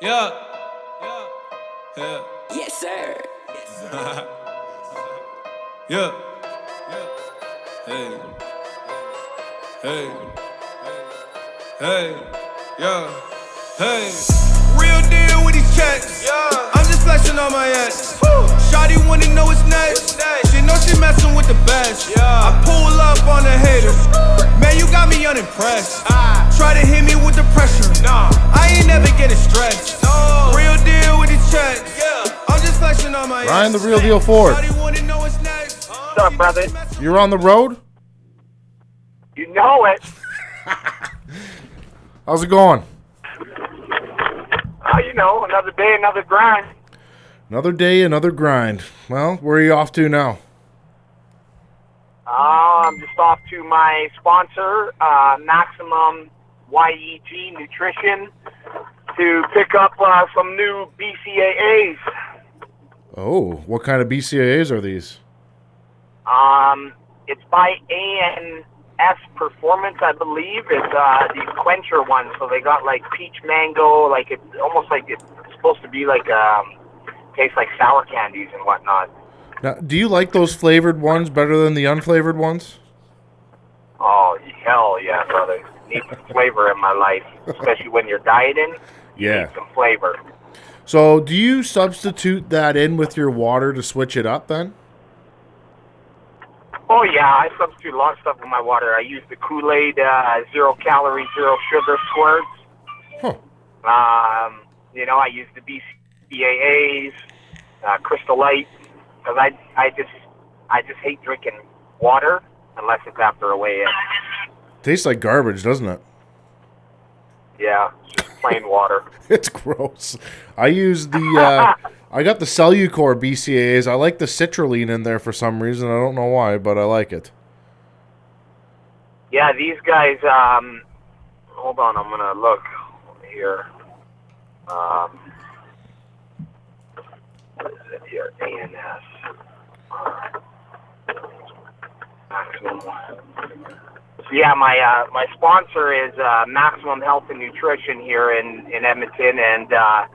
Yeah. Yeah. Yeah. Yes, sir. Yeah. Yeah. Hey. Hey. Hey. Yeah. Hey. Real deal with these checks. Yeah. I'm just flexing on my ex. Shawty wanna know what's next. She know she messing with the best. Yeah. I pull up on the haters. Man, you got me unimpressed. Ah. Try to hit me with the pressure. Nah. I ain't never getting stressed. No. Real deal with these checks. Yeah. I'm just flexing on my Ryan, ex. the real deal Ford. Shawty wanna know what's up, brother? You're on the road? You know it. How's it going? Oh, you know, another day, another grind. Another day, another grind. Well, where are you off to now? Uh, I'm just off to my sponsor, uh, Maximum YEG Nutrition, to pick up uh, some new BCAAs. Oh, what kind of BCAAs are these? Um, it's by ANS Performance, I believe. It's uh, these quencher ones. So they got like peach mango, like it's almost like it's supposed to be like um, tastes like sour candies and whatnot. Now, do you like those flavored ones better than the unflavored ones? Oh hell yeah, brother! Need some flavor in my life, especially when you're dieting. Yeah. Need some flavor. So, do you substitute that in with your water to switch it up then? Oh yeah, I substitute a lot of stuff with my water. I use the Kool Aid uh, zero calorie, zero sugar squirts. Huh. Um, you know, I use the BCAAs, uh, Crystal Light, because I I just I just hate drinking water unless it's after a weigh in. Tastes like garbage, doesn't it? Yeah, just plain water. It's gross. I use the uh, I got the Cellucor BCAAs. I like the citrulline in there for some reason. I don't know why, but I like it. Yeah, these guys. Um, hold on, I'm gonna look here. Um, what is it here? ANS. Yeah, my uh, my sponsor is uh, Maximum Health and Nutrition here in in Edmonton, and uh,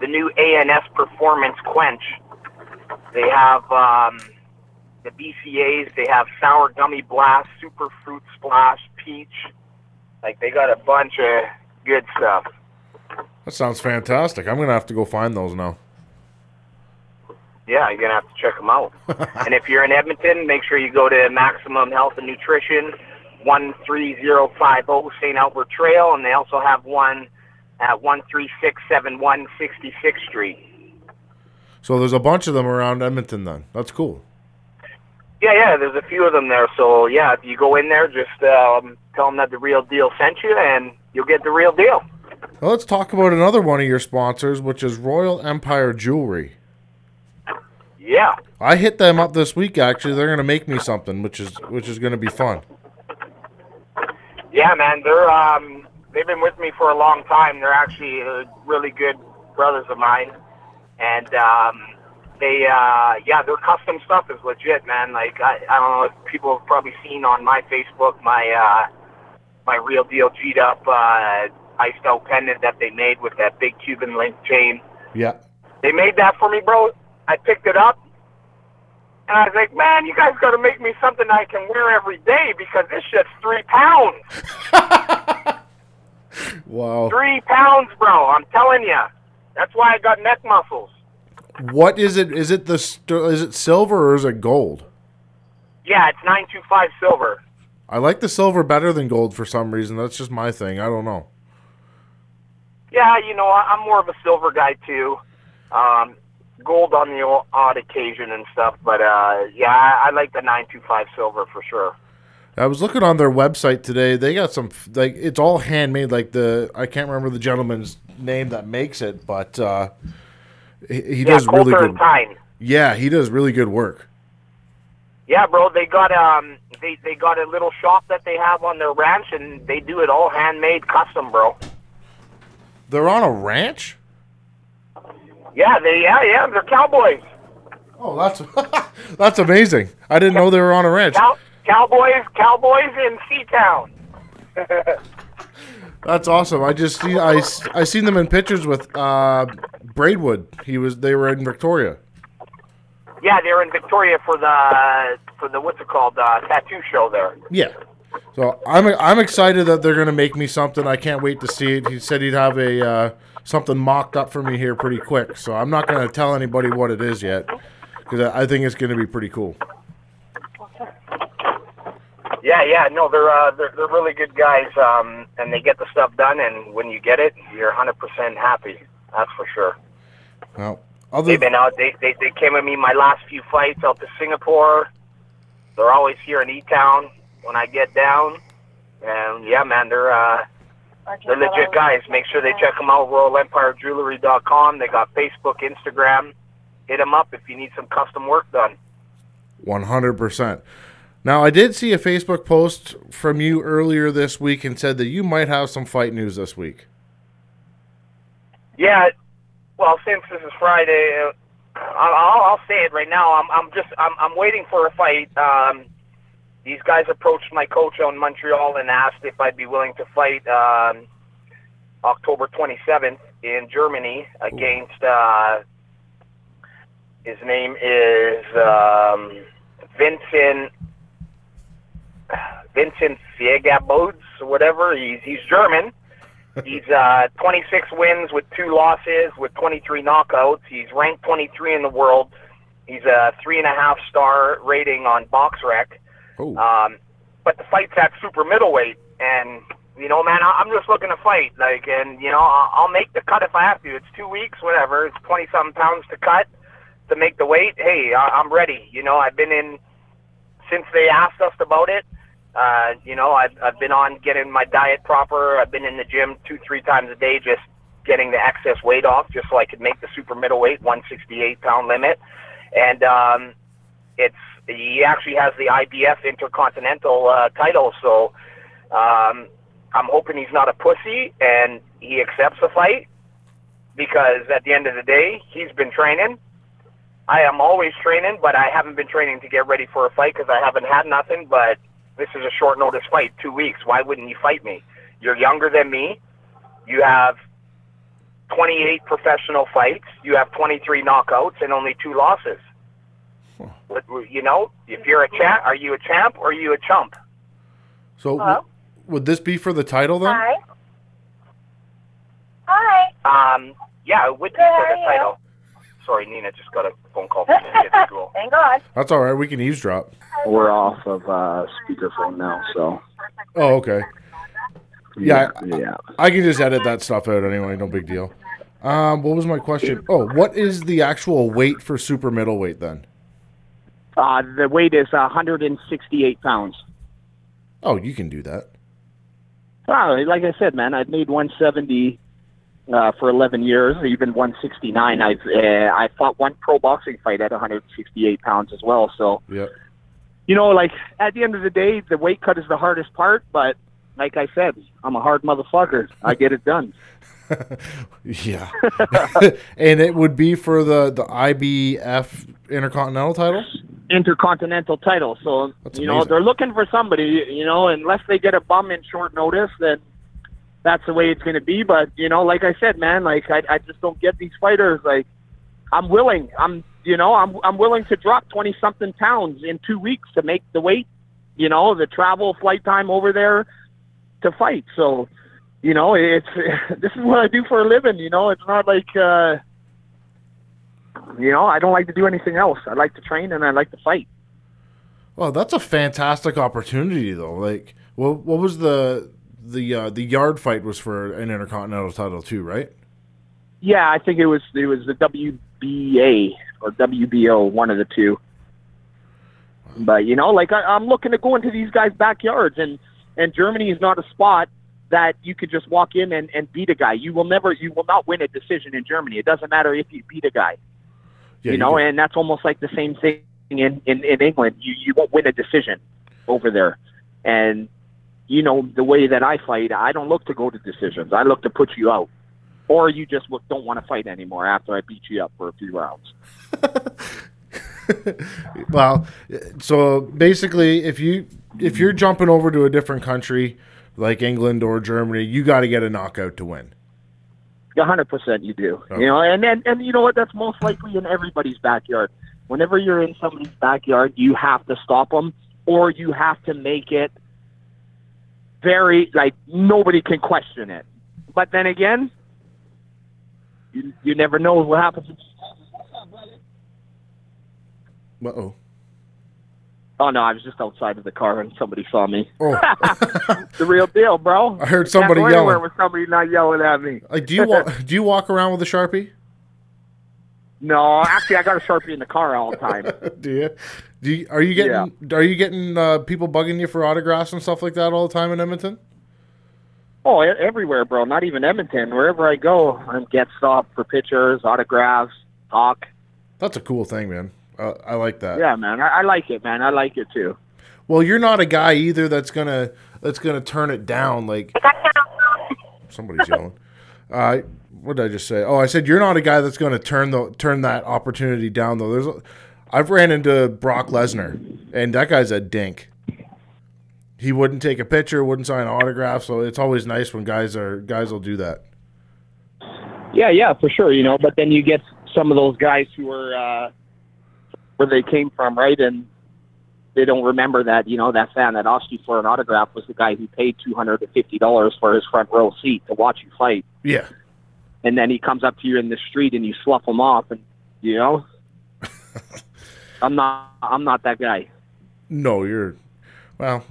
the new ANS Performance Quench. They have um, the BCAs. They have sour gummy blast, super fruit splash, peach. Like they got a bunch of good stuff. That sounds fantastic. I'm gonna have to go find those now. Yeah, you're gonna have to check them out. and if you're in Edmonton, make sure you go to Maximum Health and Nutrition, one three zero five zero St. Albert Trail, and they also have one at one three six seven one sixty sixth Street. So there's a bunch of them around Edmonton. Then that's cool. Yeah, yeah, there's a few of them there. So yeah, if you go in there, just um, tell them that the real deal sent you, and you'll get the real deal. Well, let's talk about another one of your sponsors, which is Royal Empire Jewelry. Yeah. I hit them up this week. Actually, they're gonna make me something, which is which is gonna be fun. Yeah, man, they're um they've been with me for a long time. They're actually uh, really good brothers of mine, and um, they uh yeah, their custom stuff is legit, man. Like I I don't know if people have probably seen on my Facebook my uh my real deal G'd up uh iced out pendant that they made with that big Cuban link chain. Yeah. They made that for me, bro. I picked it up. And I was like, man, you guys got to make me something I can wear every day because this shit's three pounds. Wow. Three pounds, bro. I'm telling you. That's why I got neck muscles. What is it? Is it the st- is it silver or is it gold? Yeah, it's 925 silver. I like the silver better than gold for some reason. That's just my thing. I don't know. Yeah, you know, I'm more of a silver guy, too. Um, gold on the odd occasion and stuff. But, uh, yeah, I, I like the 925 silver for sure. I was looking on their website today. They got some like it's all handmade. Like the I can't remember the gentleman's name that makes it, but uh, he, he Yeah, does really good. Tyne. Yeah, he does really good work. Yeah, bro, they got um they they got a little shop that they have on their ranch and they do it all handmade custom, bro. They're on a ranch. Yeah, they yeah, yeah, they're cowboys. Oh, that's that's amazing. I didn't know they were on a ranch. Cow- cowboys, cowboys in Seatown. That's awesome. I just see I, I seen them in pictures with uh, Braidwood. He was they were in Victoria. Yeah, they're in Victoria for the for the what's it called uh, tattoo show there. Yeah. So I'm I'm excited that they're gonna make me something. I can't wait to see it. He said he'd have a uh, something mocked up for me here pretty quick. So I'm not gonna tell anybody what it is yet because I think it's gonna be pretty cool. Yeah, yeah, no, they're uh, they're they're really good guys, um, and they get the stuff done. And when you get it, you're 100% happy. That's for sure. Well, other They've been out. They they they came with me my last few flights out to Singapore. They're always here in E Town when I get down, and yeah, man, they're uh, they're legit guys. Make sure they check them out. RoyalEmpireJewelry.com. They got Facebook, Instagram. Hit them up if you need some custom work done. 100%. Now, I did see a Facebook post from you earlier this week and said that you might have some fight news this week. Yeah, well, since this is Friday, uh, I'll, I'll I'll say it right now. I'm I'm just I'm I'm waiting for a fight. Um, these guys approached my coach in Montreal and asked if I'd be willing to fight um, October 27th in Germany against. Uh, his name is um, Vincent Vincent Feigenbutz whatever. He's he's German. He's uh, 26 wins with two losses with 23 knockouts. He's ranked 23 in the world. He's a three and a half star rating on BoxRec. Um, but the fight's at super middleweight, and you know, man, I- I'm just looking to fight. Like, and you know, I'll, make the cut if I have to. It's two weeks, whatever. It's 20 something pounds to cut to make the weight. Hey, I- I'm ready. You know, I've been in since they asked us about it. Uh, you know, I've, I've been on getting my diet proper. I've been in the gym two, three times a day, just getting the excess weight off, just so I could make the super middleweight 168 pound limit. And um, it's he actually has the IBF Intercontinental uh, title, so um, I'm hoping he's not a pussy and he accepts the fight because at the end of the day, he's been training. I am always training, but I haven't been training to get ready for a fight because I haven't had nothing. But this is a short notice fight, two weeks. Why wouldn't you fight me? You're younger than me. You have 28 professional fights. You have 23 knockouts and only two losses. What- You know, if you're a champ, are you a champ or are you a chump? so w- would this be for the title then? Hi. Hi. Um, yeah, it would be Good, for how the are you? title. Sorry, Nina just got a phone call from the kids school. Thank God. That's all right. We can eavesdrop. We're off of uh, speakerphone now, so Oh, okay. Yeah, yeah. I can just edit that stuff out anyway. No big deal. Um, what was my question? Oh, what is the actual weight for super middleweight then? Uh, the weight is 168 pounds. Oh, you can do that. Wow, like I said, man, I've made 170 uh, for 11 years, even 169. I've uh, I fought one pro boxing fight at 168 pounds as well. So Yep. you know, like at the end of the day, the weight cut is the hardest part. But like I said, I'm a hard motherfucker. I get it done. Yeah. and it would be for the the IBF Intercontinental title. intercontinental title. So That's you know amazing. they're looking for somebody. You know, unless they get a bum in short notice, then that's the way it's going to be. But you know, like I said, man, like I, I just don't get these fighters. Like I'm willing. I'm you know I'm I'm willing to drop twenty something pounds in two weeks to make the weight. You know, the travel flight time over there to fight. So. You know, it's this is what I do for a living. You know, it's not like uh, you know I don't like to do anything else. I like to train and I like to fight. Well, that's a fantastic opportunity though. Like, what what was the the uh, the yard fight was for an Intercontinental title too, right? Yeah, I think it was it was the WBA or WBO, one of the two. But you know, like I, I'm looking to go into these guys' backyards, and and Germany is not a spot that you could just walk in and, and beat a guy. You will never, you will not win a decision in Germany. It doesn't matter if you beat a guy. Yeah, you know, can- and that's almost like the same thing in, in, in England. You you won't win a decision over there. And you know, the way that I fight, I don't look to go to decisions. I look to put you out. Or you just look, don't want to fight anymore after I beat you up for a few rounds. well, so basically, if you if you're jumping over to a different country like England or Germany, you got to get a knockout to win. A hundred percent, you do. Okay. You know, and and and you know what? That's most likely in everybody's backyard. Whenever you're in somebody's backyard, you have to stop them, or you have to make it very like nobody can question it. But then again, you you never know what happens. Uh oh. Oh no, I was just outside of the car and somebody saw me. Oh, The real deal, bro. I heard somebody go yelling. with somebody not yelling at me. Like, do you wa- do you walk around with a sharpie? No, actually, I got a sharpie in the car all the time. Do you? Do you, are you getting are you getting uh, people bugging you for autographs and stuff like that all the time in Edmonton? Oh, everywhere, bro. Not even Edmonton. Wherever I go, I get stopped for pictures, autographs, talk. That's a cool thing, man. Uh, I like that. Yeah, man. I, I like it, man. I like it too. Well, you're not a guy either that's gonna that's gonna turn it down. Like somebody's yelling. Uh, what did I just say? Oh, I said you're not a guy that's gonna turn the turn that opportunity down. Though there's, a, I've ran into Brock Lesnar, and that guy's a dink. He wouldn't take a picture, wouldn't sign an autograph. So it's always nice when guys are guys will do that. Yeah, yeah, for sure. You know, but then you get some of those guys who are uh, where they came from, right? And they don't remember that you know that fan that asked you for an autograph was the guy who paid two hundred and fifty dollars for his front row seat to watch you fight, Yeah, and then he comes up to you in the street and you slough him off, and you know, I'm not, I'm not that guy. no, you're, well,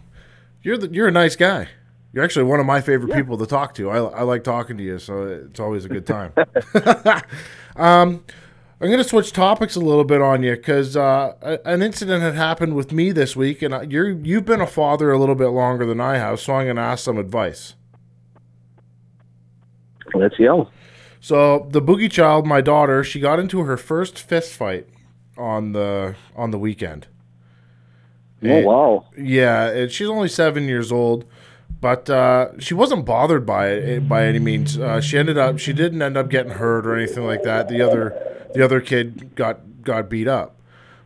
you're the, you're a nice guy. You're actually one of my favorite people to talk to. I, I like talking to you, so it's always a good time. um, I'm going to switch topics a little bit on you because uh, an incident had happened with me this week, and you're you've been a father a little bit longer than I have, so I'm going to ask some advice. Let's yell. So the boogie child, my daughter, she got into her first fist fight on the on the weekend. Oh wow. Yeah, and she's only seven years old, but uh, she wasn't bothered by it by any means. Uh, she ended up she didn't end up getting hurt or anything like that. The other the other kid got got beat up,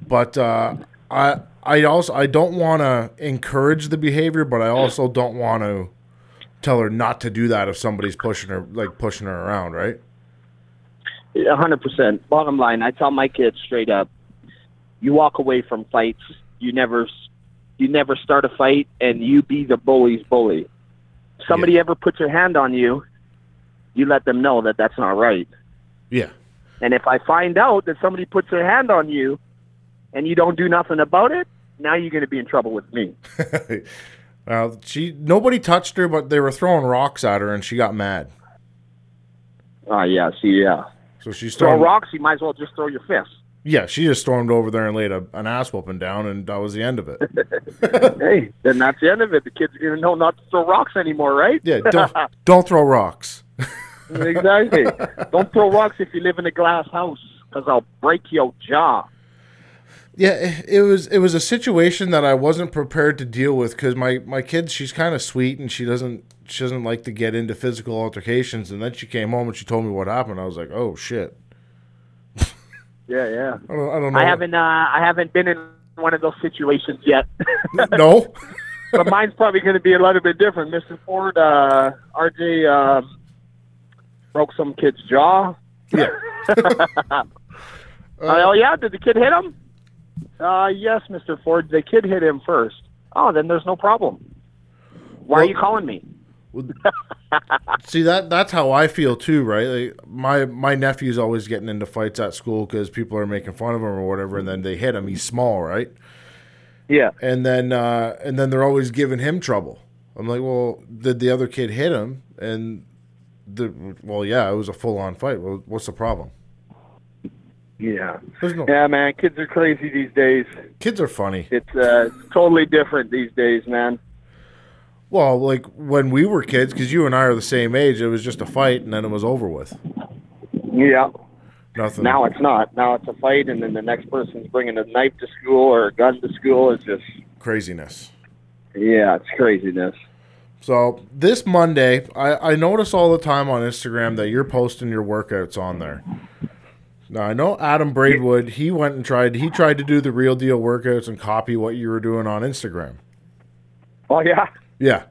but uh, I I also I don't want to encourage the behavior, but I also don't want to tell her not to do that if somebody's pushing her like pushing her around, right? A hundred percent. Bottom line, I tell my kids straight up: you walk away from fights. You never, you never start a fight, and you be the bully's bully. If somebody ever puts your hand on you, you let them know that that's not right. Yeah. And if I find out that somebody puts their hand on you, and you don't do nothing about it, now you're going to be in trouble with me. Well, she nobody touched her, but they were throwing rocks at her, and she got mad. Ah, yeah. See, yeah. So she Throw stormed. rocks, you might as well just throw your fist. Yeah, she just stormed over there and laid a, an ass whooping down, and that was the end of it. hey, then that's the end of it. The kids are going to know not to throw rocks anymore, right? Yeah, don't don't throw rocks. exactly. Don't throw rocks if you live in a glass house, because I'll break your jaw. Yeah, it- was it was a situation that I wasn't prepared to deal with because my my kid she's kind of sweet and she doesn't she doesn't like to get into physical altercations. And then she came home and she told me what happened. I was like, oh shit. Yeah, yeah. I don't, I don't know. I haven't. Uh, I haven't been in one of those situations yet, no. but mine's probably going to be a little bit different. Mr. Ford, uh, RJ um broke some kid's jaw. Yeah. oh yeah, did the kid hit him? Uh, yes, Mr. Ford. The kid hit him first. Oh, then there's no problem. Why Well- are you calling me? See that that's how I feel too, right? Like my my nephew's always getting into fights at school because people are making fun of him or whatever, and then they hit him. He's small, right? Yeah. and then uh, and then they're always giving him trouble. I'm like, well, did the other kid hit him? And the well, yeah, it was a full on fight. Well, what's the problem? Yeah. No Yeah, man. Kids are crazy these days. kids are funny. It's uh, totally different these days, man. Well, like when we were kids, because you and I are the same age, it was just a fight and then it was over with. Yeah. Nothing. Now it's not. Now it's a fight, and then the next person's bringing a knife to school or a gun to school. It's just, craziness. yeah, it's craziness. So this Monday, I, I notice all the time on Instagram that you're posting your workouts on there. Now I know Adam Braidwood. He went and tried. He tried to do the real deal workouts and copy what you were doing on Instagram. Oh yeah. Yeah.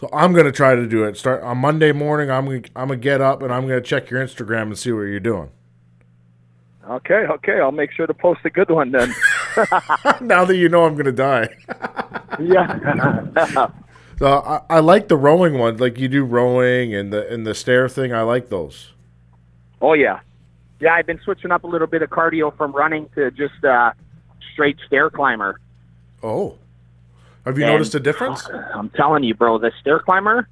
So I'm gonna try to do it. Start on Monday morning. I'm gonna I'm gonna get up and I'm gonna check your Instagram and see what you're doing. Okay, okay. I'll make sure to post a good one then. now that you know I'm gonna die. yeah. So I, I like the rowing ones. Like you do rowing and the and the stair thing. I like those. oh yeah. Yeah, I've been switching up a little bit of cardio from running to just uh, straight stair climber. Oh, have you And- noticed a difference? I'm telling you, bro, the stair climber.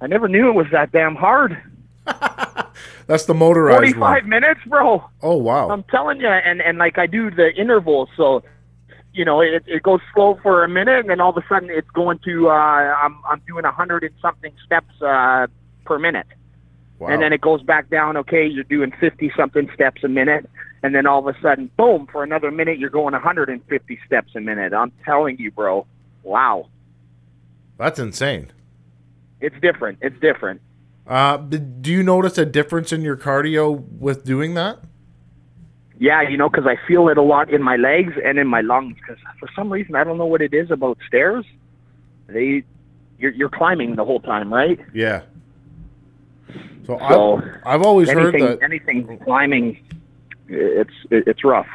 I never knew it was that damn hard. That's the motorized 45 one. minutes, bro. Oh wow. I'm telling you, and and like I do the intervals, so you know it, it goes slow for a minute, and then all of a sudden it's going to uh, I'm I'm doing a hundred and something steps uh, per minute, wow. and then it goes back down. Okay, you're doing fifty something steps a minute, and then all of a sudden, boom, for another minute you're going 150 steps a minute. I'm telling you, bro. Wow, That's insane. it's different. It's different. Uh, do you notice a difference in your cardio with doing that? Yeah, you know, because I feel it a lot in my legs and in my lungs. Because for some reason, I don't know what it is about stairs. They, you're, you're climbing the whole time, right? Yeah. So, So, I've, I've always heard anything, that. anything climbing, it's it's rough.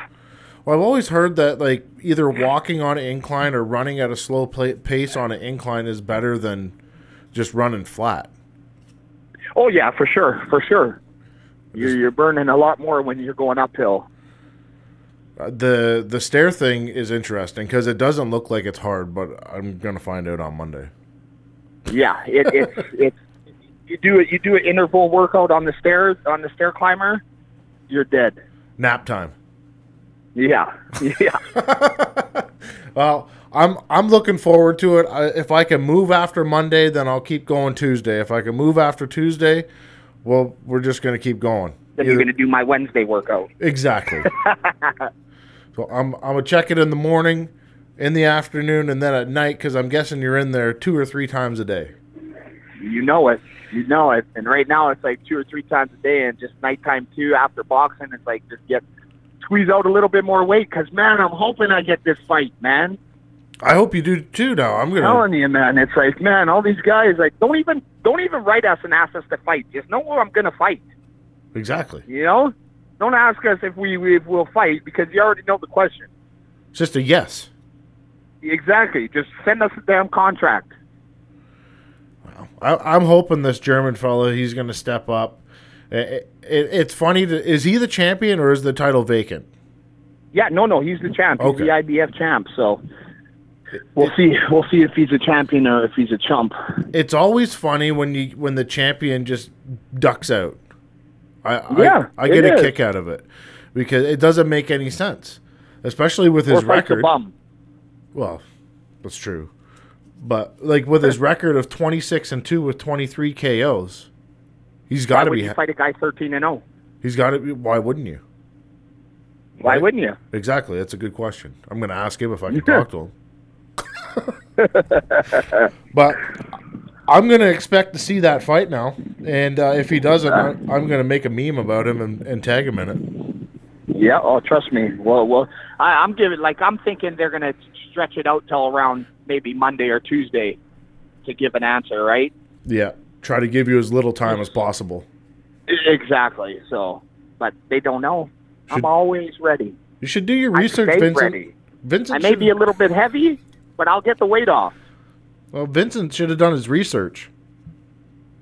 Well, I've always heard that like either walking on an incline or running at a slow pace on an incline is better than just running flat. Oh yeah, for sure, for sure. You're you're burning a lot more when you're going uphill. Uh, the the stair thing is interesting because it doesn't look like it's hard, but I'm gonna find out on Monday. Yeah, it, it's it's you do it. You do an interval workout on the stairs on the stair climber, you're dead. Nap time. Yeah, yeah. Well, I'm I'm looking forward to it. I, if I can move after Monday, then I'll keep going Tuesday. If I can move after Tuesday, well, we're just gonna keep going. then you're going to do my Wednesday workout. Exactly. so I'm I'm gonna check it in the morning, in the afternoon, and then at night because I'm guessing you're in there two or three times a day. You know it. You know it. And right now it's like two or three times a day, and just nighttime too. After boxing, it's like just get squeeze out a little bit more weight. Cause man, I'm hoping I get this fight, man. I hope you do too. Now I'm gonna. telling you, man. It's like, man, all these guys like don't even don't even write us and ask us to fight. Just know where I'm gonna fight. Exactly. You know, don't ask us if we if we'll fight because you already know the question. It's just a yes. Exactly. Just send us a damn contract. I, I'm hoping this German fellow he's gonna step up. It, it, it's funny. To, is he the champion or is the title vacant? Yeah, no, no, he's the champ. He's Okay. the IBF champ. So we'll see. We'll see if he's a champion or if he's a chump. It's always funny when you when the champion just ducks out. I Yeah, I, I get a is. kick out of it because it doesn't make any sense, especially with his record. Well, that's true, but like with his record of twenty six and two with twenty three KOs, he's got to be. you fight a guy thirteen and zero? He's got to be. Why wouldn't you? Why Right. wouldn't you? Exactly. That's a good question. I'm going to ask him if I can talk to him. but I'm going to expect to see that fight now, and uh, if he doesn't, I, I'm going to make a meme about him and, and tag him in it. Yeah. Oh, trust me. Well, well, I, I'm giving like I'm thinking they're gonna stretch it out till around maybe Monday or Tuesday to give an answer, right? Yeah. Try to give you as little time as possible. Exactly. So, but they don't know. Should- I'm always ready. You should do your research, Vincent. ready. Vincent I may should, be a little bit heavy, but I'll get the weight off. well, Vincent should have done his research.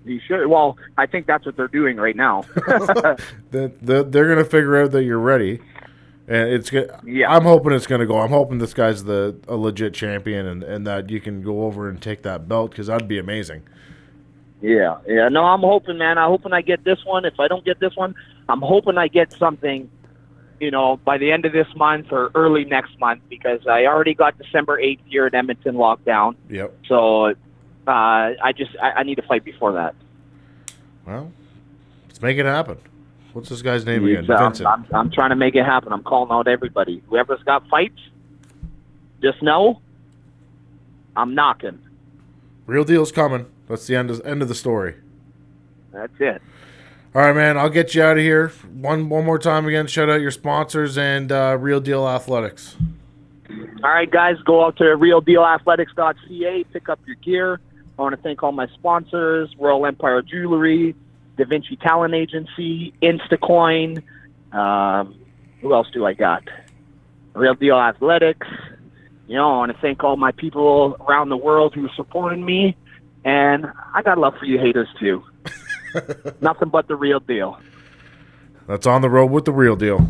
You should. Well, I think that's what they're doing right now. That they're, they're going to figure out that you're ready, and it's good. Yeah. I'm hoping it's going to go. I'm hoping this guy's the a legit champion, and, and that you can go over and take that belt because that'd be amazing. Yeah, yeah. No, I'm hoping, man. I'm hoping I get this one. If I don't get this one, I'm hoping I get something, you know, by the end of this month or early next month because I already got December 8th here in Edmonton locked down. Yep. So uh, I just I, I need to fight before that. Well, let's make it happen. What's this guy's name again? So I'm, Vincent. I'm, I'm trying to make it happen. I'm calling out everybody. Whoever's got fights, just know I'm knocking. Real deal's coming. That's the end of, end of the story. That's it. All right, man. I'll get you out of here. One one more time again. Shout out your sponsors and uh, Real Deal Athletics. All right, guys, go out to realdealathletics.ca, pick up your gear. I want to thank all my sponsors: Royal Empire Jewelry, Da Vinci Talent Agency, Instacoin. Um, who else do I got? Real Deal Athletics. You know, I want to thank all my people around the world who are supporting me, and I got love for you haters too. Nothing but the real deal. That's on the road with the real deal.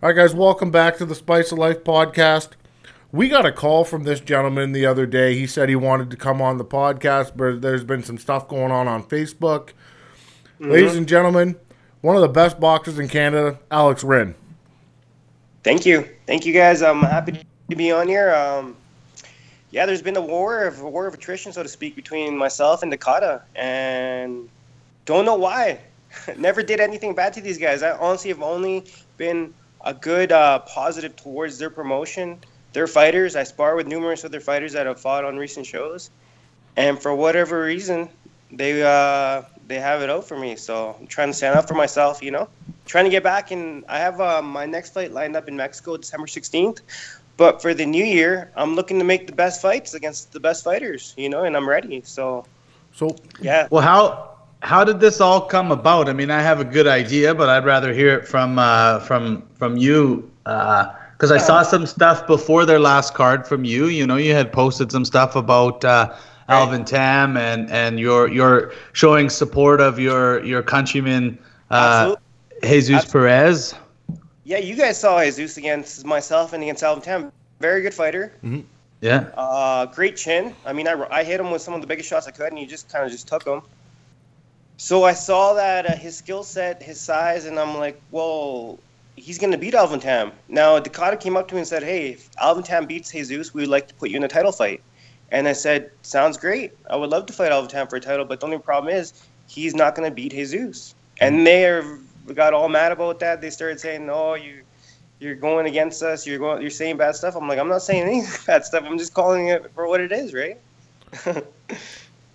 All right, guys, welcome back to the Spice of Life podcast. We got a call from this gentleman the other day. He said he wanted to come on the podcast, but there's been some stuff going on on Facebook. Ladies and gentlemen, one of the best boxers in Canada, Alex Rynn. Thank you, thank you guys. I'm happy to be on here. Um, yeah, there's been a war of a war of attrition, so to speak, between myself and Dekada, and don't know why. Never did anything bad to these guys. I honestly have only been a good uh, positive towards their promotion. They're fighters. I spar with numerous other fighters that have fought on recent shows, and for whatever reason, they uh, they have it out for me. So I'm trying to stand up for myself. You know, trying to get back. And I have uh, my next fight lined up in Mexico, December 16th. But for the new year, I'm looking to make the best fights against the best fighters. You know, and I'm ready. So So, yeah. Well, how how did this all come about? I mean, I have a good idea, but I'd rather hear it from uh, from from you because I saw some stuff before their last card from you. You know, you had posted some stuff about uh, Alvin Tam and and your your showing support of your your countryman uh, Absolutely. Jesus Absolutely. Perez. Yeah, you guys saw Jesus against myself and against Alvin Tam. Very good fighter. Yeah, Uh, great chin. I mean, I, I hit him with some of the biggest shots I could, and he just kind of just took them. So I saw that uh, his skill set, his size, and I'm like, well, he's going to beat Alvin Tam. Now, Dekada came up to me and said, hey, if Alvin Tam beats Jesus, we would like to put you in a title fight. And I said, sounds great. I would love to fight Alvin Tam for a title, but the only problem is he's not going to beat Jesus. And they are, got all mad about that. They started saying, oh, you you're going against us. You're going. You're saying bad stuff. I'm like, I'm not saying any bad stuff. I'm just calling it for what it is, right?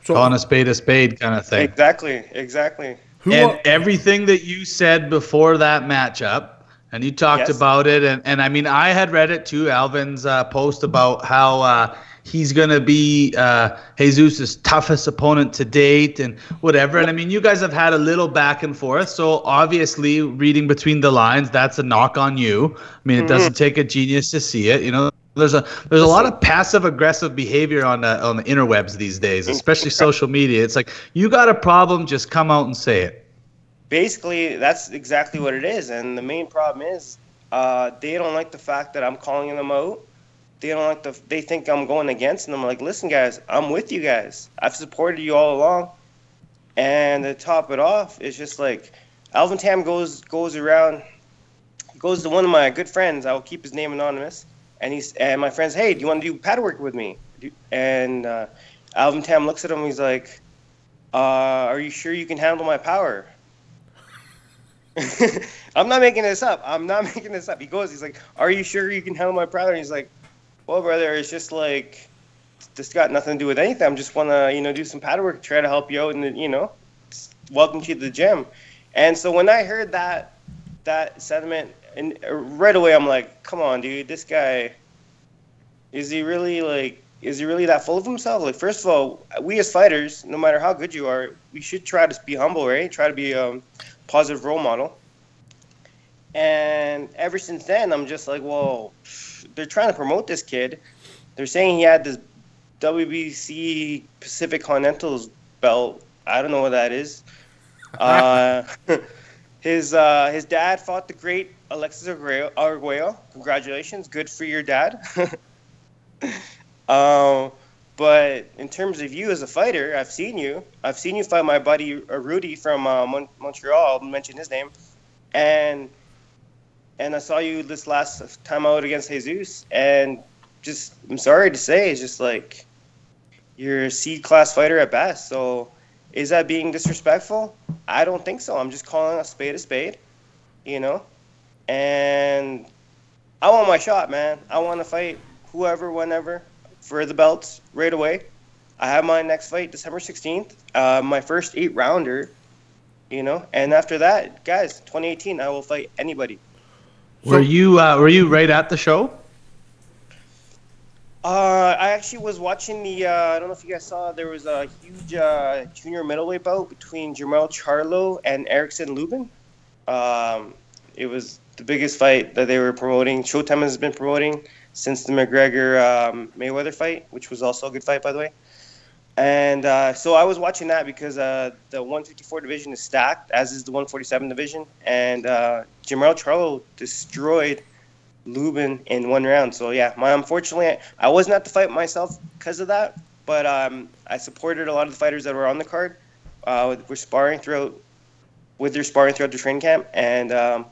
so calling a spade a spade kind of thing. Exactly. Exactly. who and everything that you said before that matchup and you talked Yes. about it and, and i mean i had read it too alvin's uh, post about how uh, he's going to be uh, jesus' toughest opponent to date and whatever and i mean you guys have had a little back and forth so obviously reading between the lines that's a knock on you i mean it doesn't take a genius to see it you know there's a there's a lot of passive aggressive behavior on the on the interwebs these days, especially social media. It's like you got a problem, just come out and say it. Basically, that's exactly what it is. And the main problem is, uh, they don't like the fact that I'm calling them out. They don't like the. They think I'm going against them. I'm like, listen, guys, I'm with you guys. I've supported you all along. And to top it off, it's just like Alvin Tam goes goes around, goes to one of my good friends. I will keep his name anonymous. And he's and my friends, hey, do you want to do pad work with me? And uh, Alvin Tam looks at him. He's like, uh, "Are you sure you can handle my power?" I'm not making this up. I'm not making this up. He goes, he's like, "Are you sure you can handle my power?" And he's like, "Well, brother, it's just like this got nothing to do with anything. I'm just want to, you know, do some pad work, try to help you out, and you know, welcome to the gym." And so when I heard that that sentiment, and uh, right away I'm like, "Come on, dude, this guy is he really like?" Is he really that full of himself? Like, first of all, we as fighters, no matter how good you are, we should try to be humble, right? Try to be a positive role model. And ever since then, I'm just like, well, they're trying to promote this kid. They're saying he had this WBC Pacific Continentals belt. I don't know what that is. Uh, his uh, his dad fought the great Alexis Arguello. Congratulations, good for your dad. um, but in terms of you as a fighter, I've seen you. I've seen you fight my buddy uh, Rudy from uh, Mon- Montreal. I'll mention his name, and and I saw you this last time out against Jesus, and just I'm sorry to say, it's just like you're a C class fighter at best. So, is that being disrespectful? I don't think so. I'm just calling a spade a spade, you know. And I want my shot, man. I want to fight whoever, whenever, for the belts right away. I have my next fight December 16th, uh, my first eight rounder, you know. And after that, guys, 2018, I will fight anybody. Were you uh, were you right at the show? Uh, I actually was watching the. Uh, I don't know if you guys saw. There was a huge uh, junior middleweight bout between Jermell Charlo and Erickson Lubin. Um, it was the biggest fight that they were promoting. Showtime has been promoting since the McGregor um, Mayweather fight, which was also a good fight, by the way. And uh, so I was watching that because uh, the 154 division is stacked, as is the 147 division, and uh, Charlo destroyed Lubin in one round. So yeah, my unfortunately I wasn't at the fight myself because of that, but um, I supported a lot of the fighters that were on the card. Uh, we're sparring throughout with their sparring throughout the training camp, and um,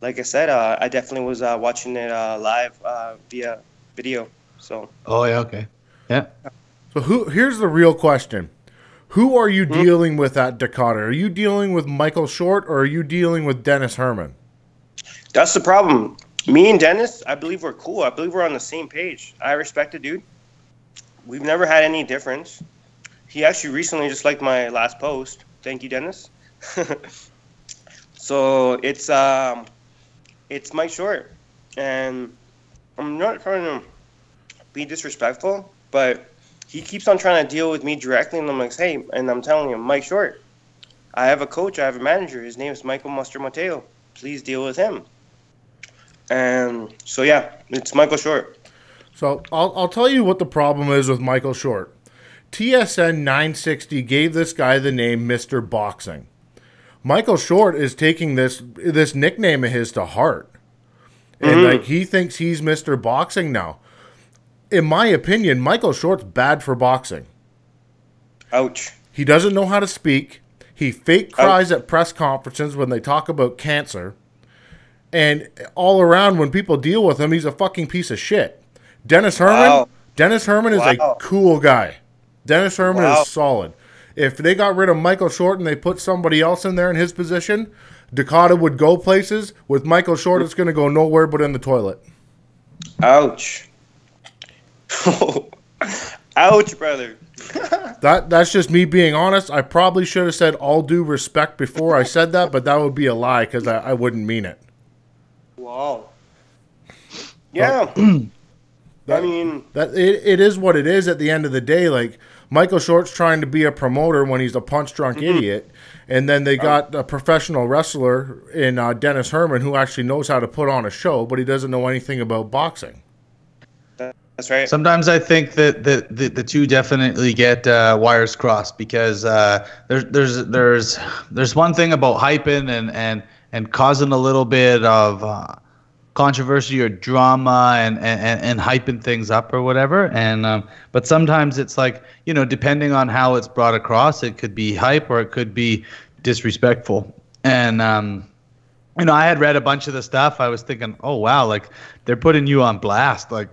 like I said, uh, I definitely was uh, watching it uh, live uh, via video. So Oh yeah, okay, yeah. So who? Here's the real question: Who are you dealing with at Dekada? Are you dealing with Michael Short or are you dealing with Dennis Herman? that's the problem. Me and Dennis, I believe we're cool. I believe we're on the same page. I respect the dude. We've never had any difference. He actually recently just liked my last post. Thank you, Dennis. so it's um, it's Mike Short, and I'm not trying to be disrespectful, but he keeps on trying to deal with me directly, and I'm like, hey, and I'm telling him, Mike Short, I have a coach, I have a manager. His name is Michael Muster Mateo. Please deal with him. And so yeah, it's Michael Short. So I'll, I'll tell you what the problem is with Michael Short. TSN 960 gave this guy the name Mr. Boxing. Michael Short is taking this this nickname of his to heart. And mm-hmm. like he thinks he's Mr. Boxing now. In my opinion, Michael Short's bad for boxing. Ouch. He doesn't know how to speak. He fake cries at press conferences when they talk about cancer. And all around, when people deal with him, he's a fucking piece of shit. Dennis Herman. Wow. Dennis Herman is a cool guy. Dennis Herman Wow. is solid. If they got rid of Michael Short and they put somebody else in there in his position, Dekada would go places. With Michael Short, it's going to go nowhere but in the toilet. Ouch. Ouch, brother. That that's just me being honest. I probably should have said all due respect before I said that, but that would be a lie because I, I wouldn't mean it. Wow. Yeah. I mean, That it, it is what it is at the end of the day. Like Michael Short's trying to be a promoter when he's a punch drunk idiot, and then they got a professional wrestler in uh, Dennis Herman who actually knows how to put on a show, but he doesn't know anything about boxing. that's right. Sometimes I think that the, the, the two definitely get uh, wires crossed because uh, there's there's there's there's one thing about hyping and and and causing a little bit of uh, controversy or drama and, and and hyping things up or whatever. And um, but sometimes it's like you know depending on how it's brought across, it could be hype or it could be disrespectful. And um, you know, I had read a bunch of the stuff. I was thinking, oh wow, like they're putting you on blast, like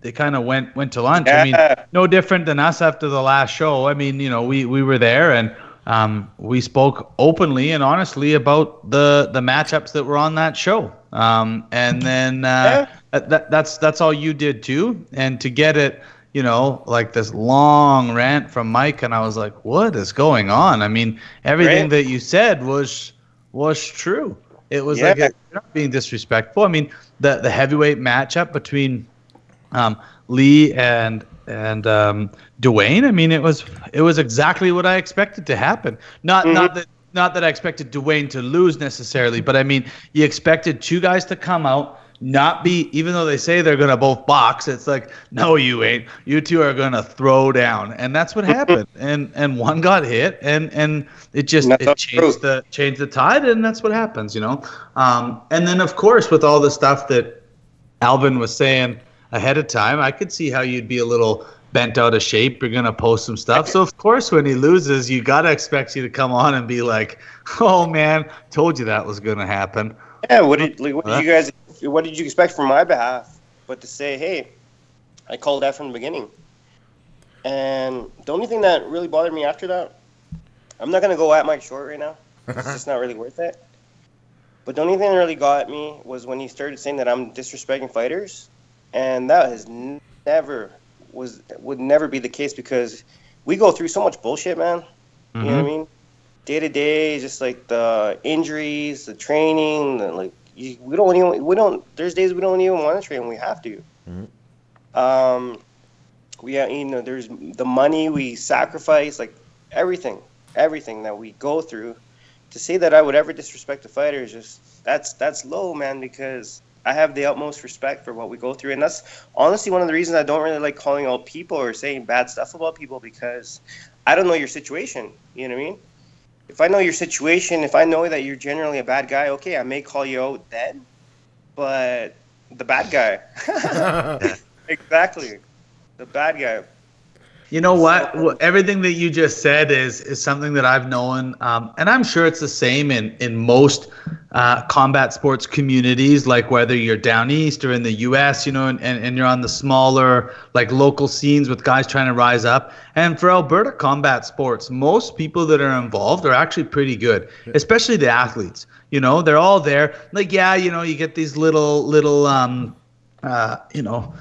they kind of went went to lunch. I mean, Yeah. no different than us after the last show. I mean, you know, we we were there and um, we spoke openly and honestly about the the matchups that were on that show. Um, and then uh, that, that that's that's all you did too. And to get it, you know, like this long rant from Mike, and I was like, what is going on? I mean, everything that you said was was true. It was like Yeah. you're not being disrespectful. I mean, the the heavyweight matchup between um, Lee and and um, Dwayne. I mean, it was it was exactly what I expected to happen. Not not that not that I expected Dwayne to lose necessarily, but I mean, you expected two guys to come out. Not be, even though they say they're gonna both box, it's like, no, you ain't. You two are gonna throw down, and that's what happened. And and one got hit, and and it just it changed the changed the tide, and that's what happens, you know. Um, and then of course with all the stuff that Alvin was saying ahead of time, I could see how you'd be a little bent out of shape. You're gonna post some stuff, so of course when he loses, you gotta expect you to come on and be like, "Oh man, told you that was gonna happen." Yeah, what did like, what did you guys what did you expect from my behalf? But to say, hey, I called that from the beginning. And the only thing that really bothered me after that, I'm not gonna go at Mike Short right now. It's just not really worth it. But the only thing that really got me was when he started saying that I'm disrespecting fighters, and that has never was would never be the case because we go through so much bullshit, man. You know what I mm-hmm. mean? Day to day, just like the injuries, the training, the, like you, we don't even we don't. There's days we don't even want to train. We have to. Mm-hmm. Um, we have, you know, there's the money we sacrifice, like everything, everything that we go through. To say that I would ever disrespect a fighter is just that's that's low, man. Because I have the utmost respect for what we go through, and that's honestly one of the reasons I don't really like calling out people or saying bad stuff about people because I don't know your situation. You know what I mean? If I know your situation, if I know that you're generally a bad guy, okay, I may call you out then. But the bad guy, exactly, the bad guy. You know what? Wh- Everything that you just said is is something that I've known, um, and I'm sure it's the same in in most uh, combat sports communities. Like whether you're down east or in the U.S., you know, and, and, and you're on the smaller like local scenes with guys trying to rise up. And for Alberta combat sports, most people that are involved are actually pretty good, especially the athletes. You know, they're all there. Like yeah, you know, you get these little little um, uh, you know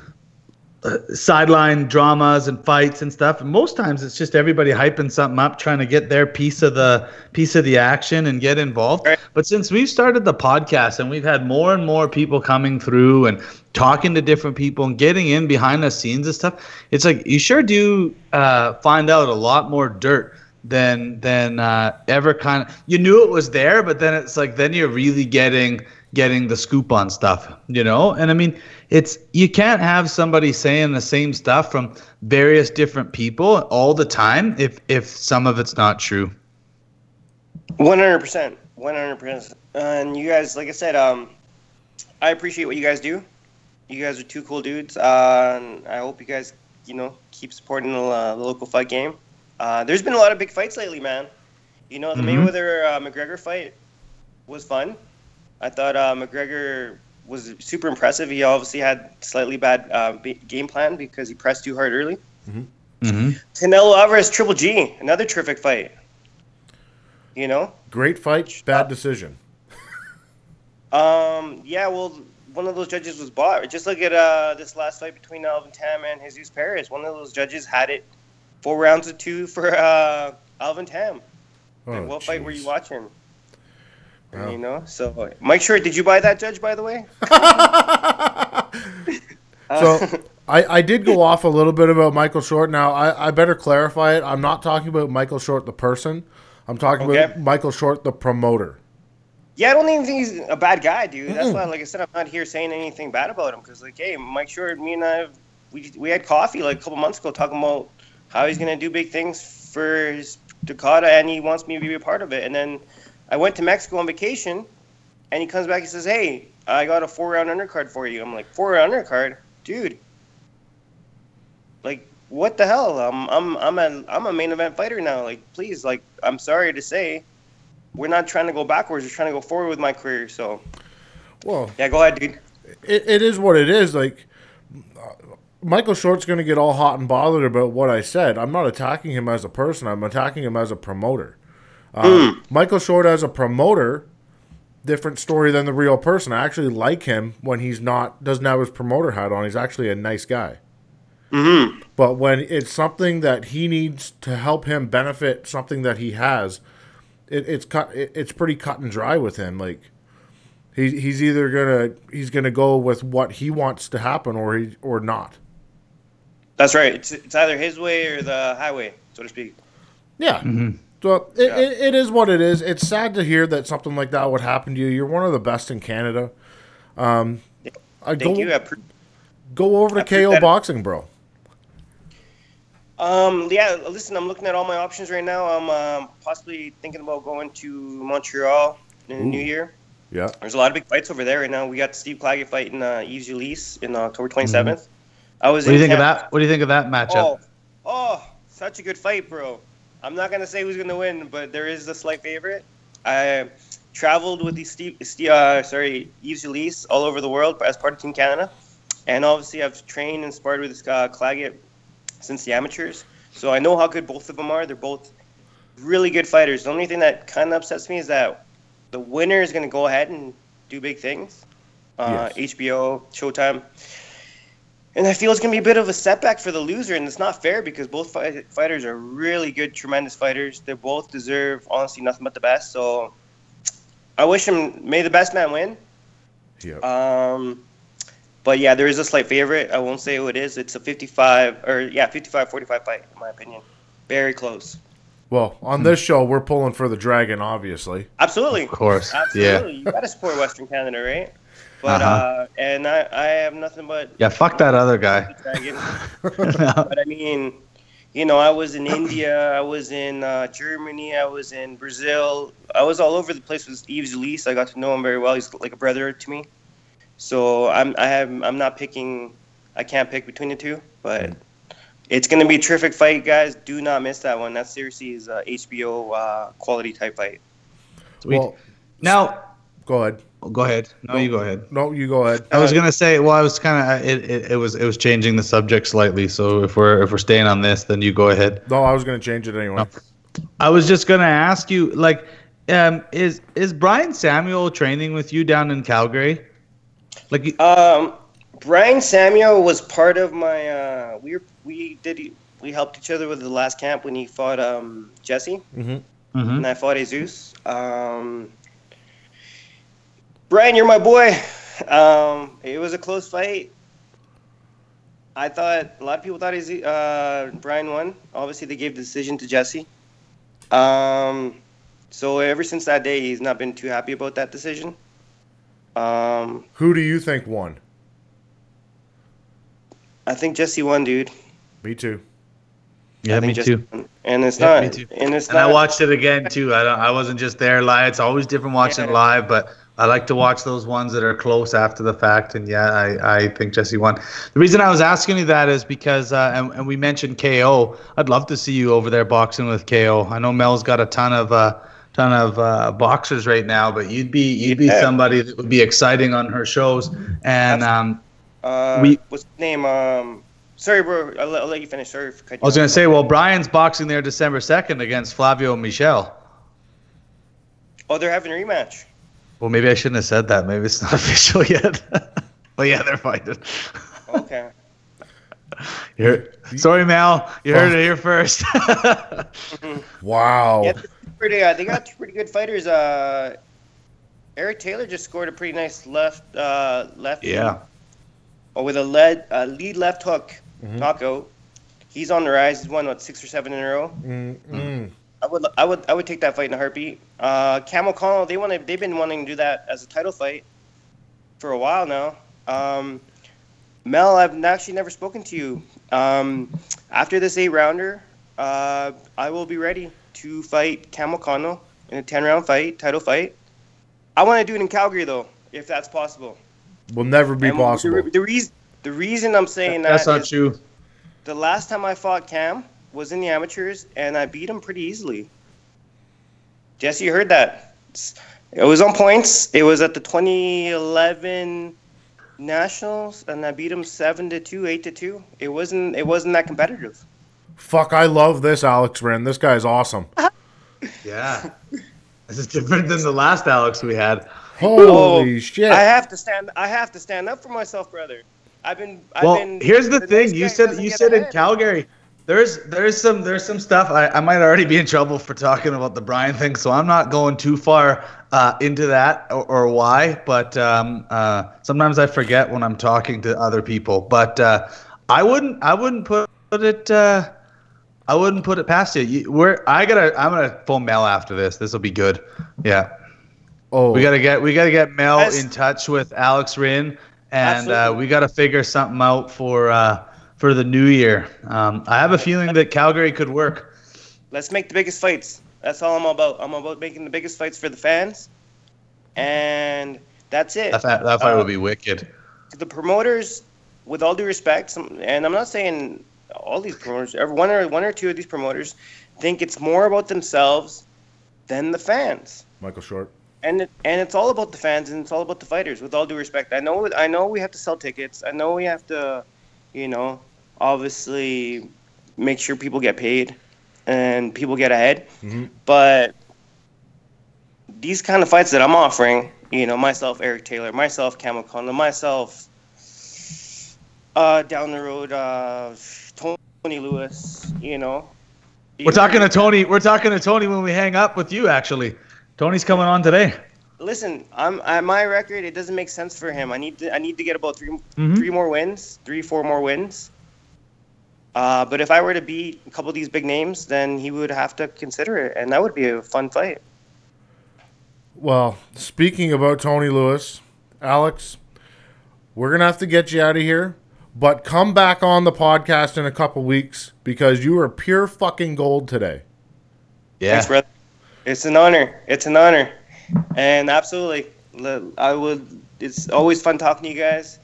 sideline dramas and fights and stuff. And most times it's just everybody hyping something up, trying to get their piece of the piece of the action and get involved. Right. But since we've started the podcast and we've had more and more people coming through and talking to different people and getting in behind the scenes and stuff, it's like you sure do uh, find out a lot more dirt than than uh, ever kind of you knew it was there but then it's like then you're really getting getting the scoop on stuff you know and i mean it's you can't have somebody saying the same stuff from various different people all the time if if some of it's not true One hundred percent, one hundred percent. And you guys, like I said, um, I appreciate what you guys do. You guys are two cool dudes. Uh, and I hope you guys, you know, keep supporting the, uh, the local fight game. Uh, there's been a lot of big fights lately, man. You know, the Mhm. Mayweather uh, McGregor fight was fun. I thought uh, McGregor was super impressive. He obviously had slightly bad uh, ba- game plan because he pressed too hard early. mm-hmm. Canelo Alvarez Triple G, another terrific fight. You know, Great fight, bad decision. Um. Yeah. Well, one of those judges was bought. Just look at uh this last fight between Alvin Tam and Jesus Perez. One of those judges had it four rounds of two for uh Alvin Tam. Oh, Like, what fight were you watching? Wow. You know. So, Mike Short, did you buy that judge? By the way. Uh, so I, I did go off a little bit about Michael Short. Now I, I better clarify it. I'm not talking about Michael Short the person. I'm talking about Michael Short the promoter. Yeah, I don't even think he's a bad guy, dude. That's why, like I said, I'm not here saying anything bad about him because, like, hey, Mike Short, me and I, we we had coffee like a couple months ago talking about how he's gonna do big things for his Dekada, and he wants me to be a part of it. And then I went to Mexico on vacation, and he comes back and says, "Hey, I got a four round undercard for you." I'm like, four round undercard, dude. Like, what the hell? I'm I'm I'm a I'm a main event fighter now. Like, please, like, I'm sorry to say we're not trying to go backwards. We're trying to go forward with my career. So Well, yeah, go ahead, dude. it, it is what it is. Like uh, Michael Short's going to get all hot and bothered about what I said. I'm not attacking him as a person. I'm attacking him as a promoter. Uh, Michael Short as a promoter, different story than the real person. I actually like him when he's not doesn't have his promoter hat on. He's actually a nice guy. Mm-hmm. But when it's something that he needs to help him benefit something that he has, it, it's cut. It, it's pretty cut and dry with him. Like he, he's either gonna he's gonna go with what he wants to happen or he or not. That's right. It's, it's either his way or the highway, so to speak. Yeah. So it, it, it is what it is. It's sad to hear that something like that would happen to you. You're one of the best in Canada. Um, I Thank go you. I appre- go over to I KO it. Boxing, bro. Um, yeah, listen, I'm looking at all my options right now. I'm um, possibly thinking about going to Montreal in the new year. Yeah. There's a lot of big fights over there right now. We got Steve Claggett fighting uh, Yves Ulysse in October 27th. I was What do you in think of that? What do you think of that matchup? Oh, oh, such a good fight, bro. I'm not gonna say who's gonna win, but there is a slight favorite. I traveled with these Steve, Steve uh, sorry, Yves all over the world as part of Team Canada, and obviously I've trained and sparred with uh, Claggett since the amateurs. So I know how good both of them are. They're both really good fighters. The only thing that kind of upsets me is that the winner is going to go ahead and do big things. Uh, HBO, Showtime. And I feel it's going to be a bit of a setback for the loser, and it's not fair because both fi- fighters are really good, tremendous fighters. They both deserve, honestly, nothing but the best. So I wish him may the best man win. Yeah. Um, but yeah, there is a slight favorite. I won't say who it is. It's a 55, or yeah, 55 45 fight, in my opinion. Very close. Well, on this show, we're pulling for the dragon, obviously. Absolutely. Of course. Absolutely. You got to support Western Canada, right? But, Uh-huh. uh, and I, I have nothing but Yeah, fuck that other guy. but I mean, you know, I was in India, I was in uh, Germany, I was in Brazil. I was all over the place with Yves Ulysse. I got to know him very well. He's like a brother to me. So I'm I have I'm not picking. I can't pick between the two, but it's gonna be a terrific fight, guys. Do not miss that one. That seriously is a HBO uh, quality type fight. Sweet. Well, now, go ahead. go ahead. No, you go ahead. No, you go ahead. I was gonna say, well, I was kind of it, it, it was it was changing the subject slightly. So if we're if we're staying on this, then you go ahead. No, I was going to change it anyway. I was just gonna ask you, like, um, is is Brian Samuel training with you down in Calgary? Like, Um, Brian Samuel was part of my. Uh, we were, we did we helped each other with the last camp when he fought um, Jesse. Mm-hmm. and I fought Jesus. Um, Brian, you're my boy. Um, it was a close fight. I thought a lot of people thought he's, uh, Brian won. Obviously, they gave the decision to Jesse. Um, so ever since that day, he's not been too happy about that decision. Um, Who do you think won? I think Jesse won, dude. Me too. yeah, me Jesse too. won. And it's Yeah, not. me too. And it's And I watched it again too. I don't, I wasn't just there live. It's always different watching Yeah. live, but I like to watch those ones that are close after the fact. And yeah, I, I think Jesse won. The reason I was asking you that is because, uh, and, and we mentioned KO. I'd love to see you over there boxing with KO. I know Mel's got a ton of. Uh, ton of uh, boxers right now but you'd be you'd be Yeah. somebody that would be exciting on her shows and um, Uh, we- what's his name? Um, sorry, bro. I'll, let- I'll let you finish. Sorry for cutting I was gonna say well Brian's boxing there December 2nd against Flavio Michel Oh, they're having a rematch. Well, maybe I shouldn't have said that. Maybe it's not official yet. well, yeah, they're fighting. Okay. You heard- Sorry, Mal. You heard it here first. Wow. Yeah, they're pretty. Uh, they got two pretty good fighters. Uh, Eric Taylor just scored a pretty nice left. Uh, left. yeah. Or with a lead uh, lead left hook knockout. He's on the rise. He's won what six or seven in a row. Mm-mm. I would. I would. I would take that fight in a heartbeat. Uh, Cam O'Connell. They want. They've been wanting to do that as a title fight for a while now. Um, Mel, I've actually never spoken to you. Um, after this eight rounder, uh, I will be ready to fight Cam O'Connell in a ten round fight, title fight. I want to do it in Calgary though, if that's possible. Will never be And possible. The, the reason. The reason I'm saying That's that not is true. the last time I fought Cam was in the amateurs, and I beat him pretty easily. Jesse, you heard that? It was on points. It was at the 2011 nationals, and I beat him seven to two, eight to two. It wasn't. It wasn't that competitive. Fuck, I love this Alex Rynn. This guy's awesome. Yeah. This is different than the last Alex we had. Holy shit. Oh, I have to stand. I have to stand up for myself, brother. I've been. I've Well, been, here's the nice thing. You said you get said in ahead. Calgary. There's there's some there's some stuff I, I might already be in trouble for talking about the Brian thing, so I'm not going too far uh, into that or, or why. But um, uh, sometimes I forget when I'm talking to other people. But uh, I wouldn't I wouldn't put it uh, I wouldn't put it past you. you we're I gotta I'm gonna phone Mel after this. This will be good. Yeah. oh, We gotta get we gotta get Mel Yes. in touch with Alex Rynn, and uh, we gotta figure something out for uh, for the new year. Um, I have a feeling that Calgary could work. Let's make the biggest fights. That's all I'm about. I'm about making the biggest fights for the fans, and that's it. That fight, that fight Uh, would be wicked. the promoters, with all due respect, some, and I'm not saying all these promoters, every one or one or two of these promoters, think it's more about themselves than the fans. Michael Short. And it, and it's all about the fans and it's all about the fighters. With all due respect, I know I know we have to sell tickets. I know we have to, you know, obviously make sure people get paid and people get ahead. But these kind of fights that I'm offering, you know, myself, Eric Taylor, myself, Cam O'Connell, myself, uh, down the road, uh, Tony Luis, you know. We're talking to Tony. We're talking to Tony when we hang up with you. Actually, Tony's coming on today. Listen, I'm at my record. It doesn't make sense for him. I need to. I need to get about 3 Mhm. three more wins, three, four more wins. Uh, but if I were to beat a couple of these big names, then he would have to consider it, and that would be a fun fight. Well, speaking about Tony Luis, Alex, we're gonna have to get you out of here. But come back on the podcast in a couple weeks because you are pure fucking gold today. Yeah. Thanks, brother. It's an honor. It's an honor, and absolutely, I would. It's always fun talking to you guys,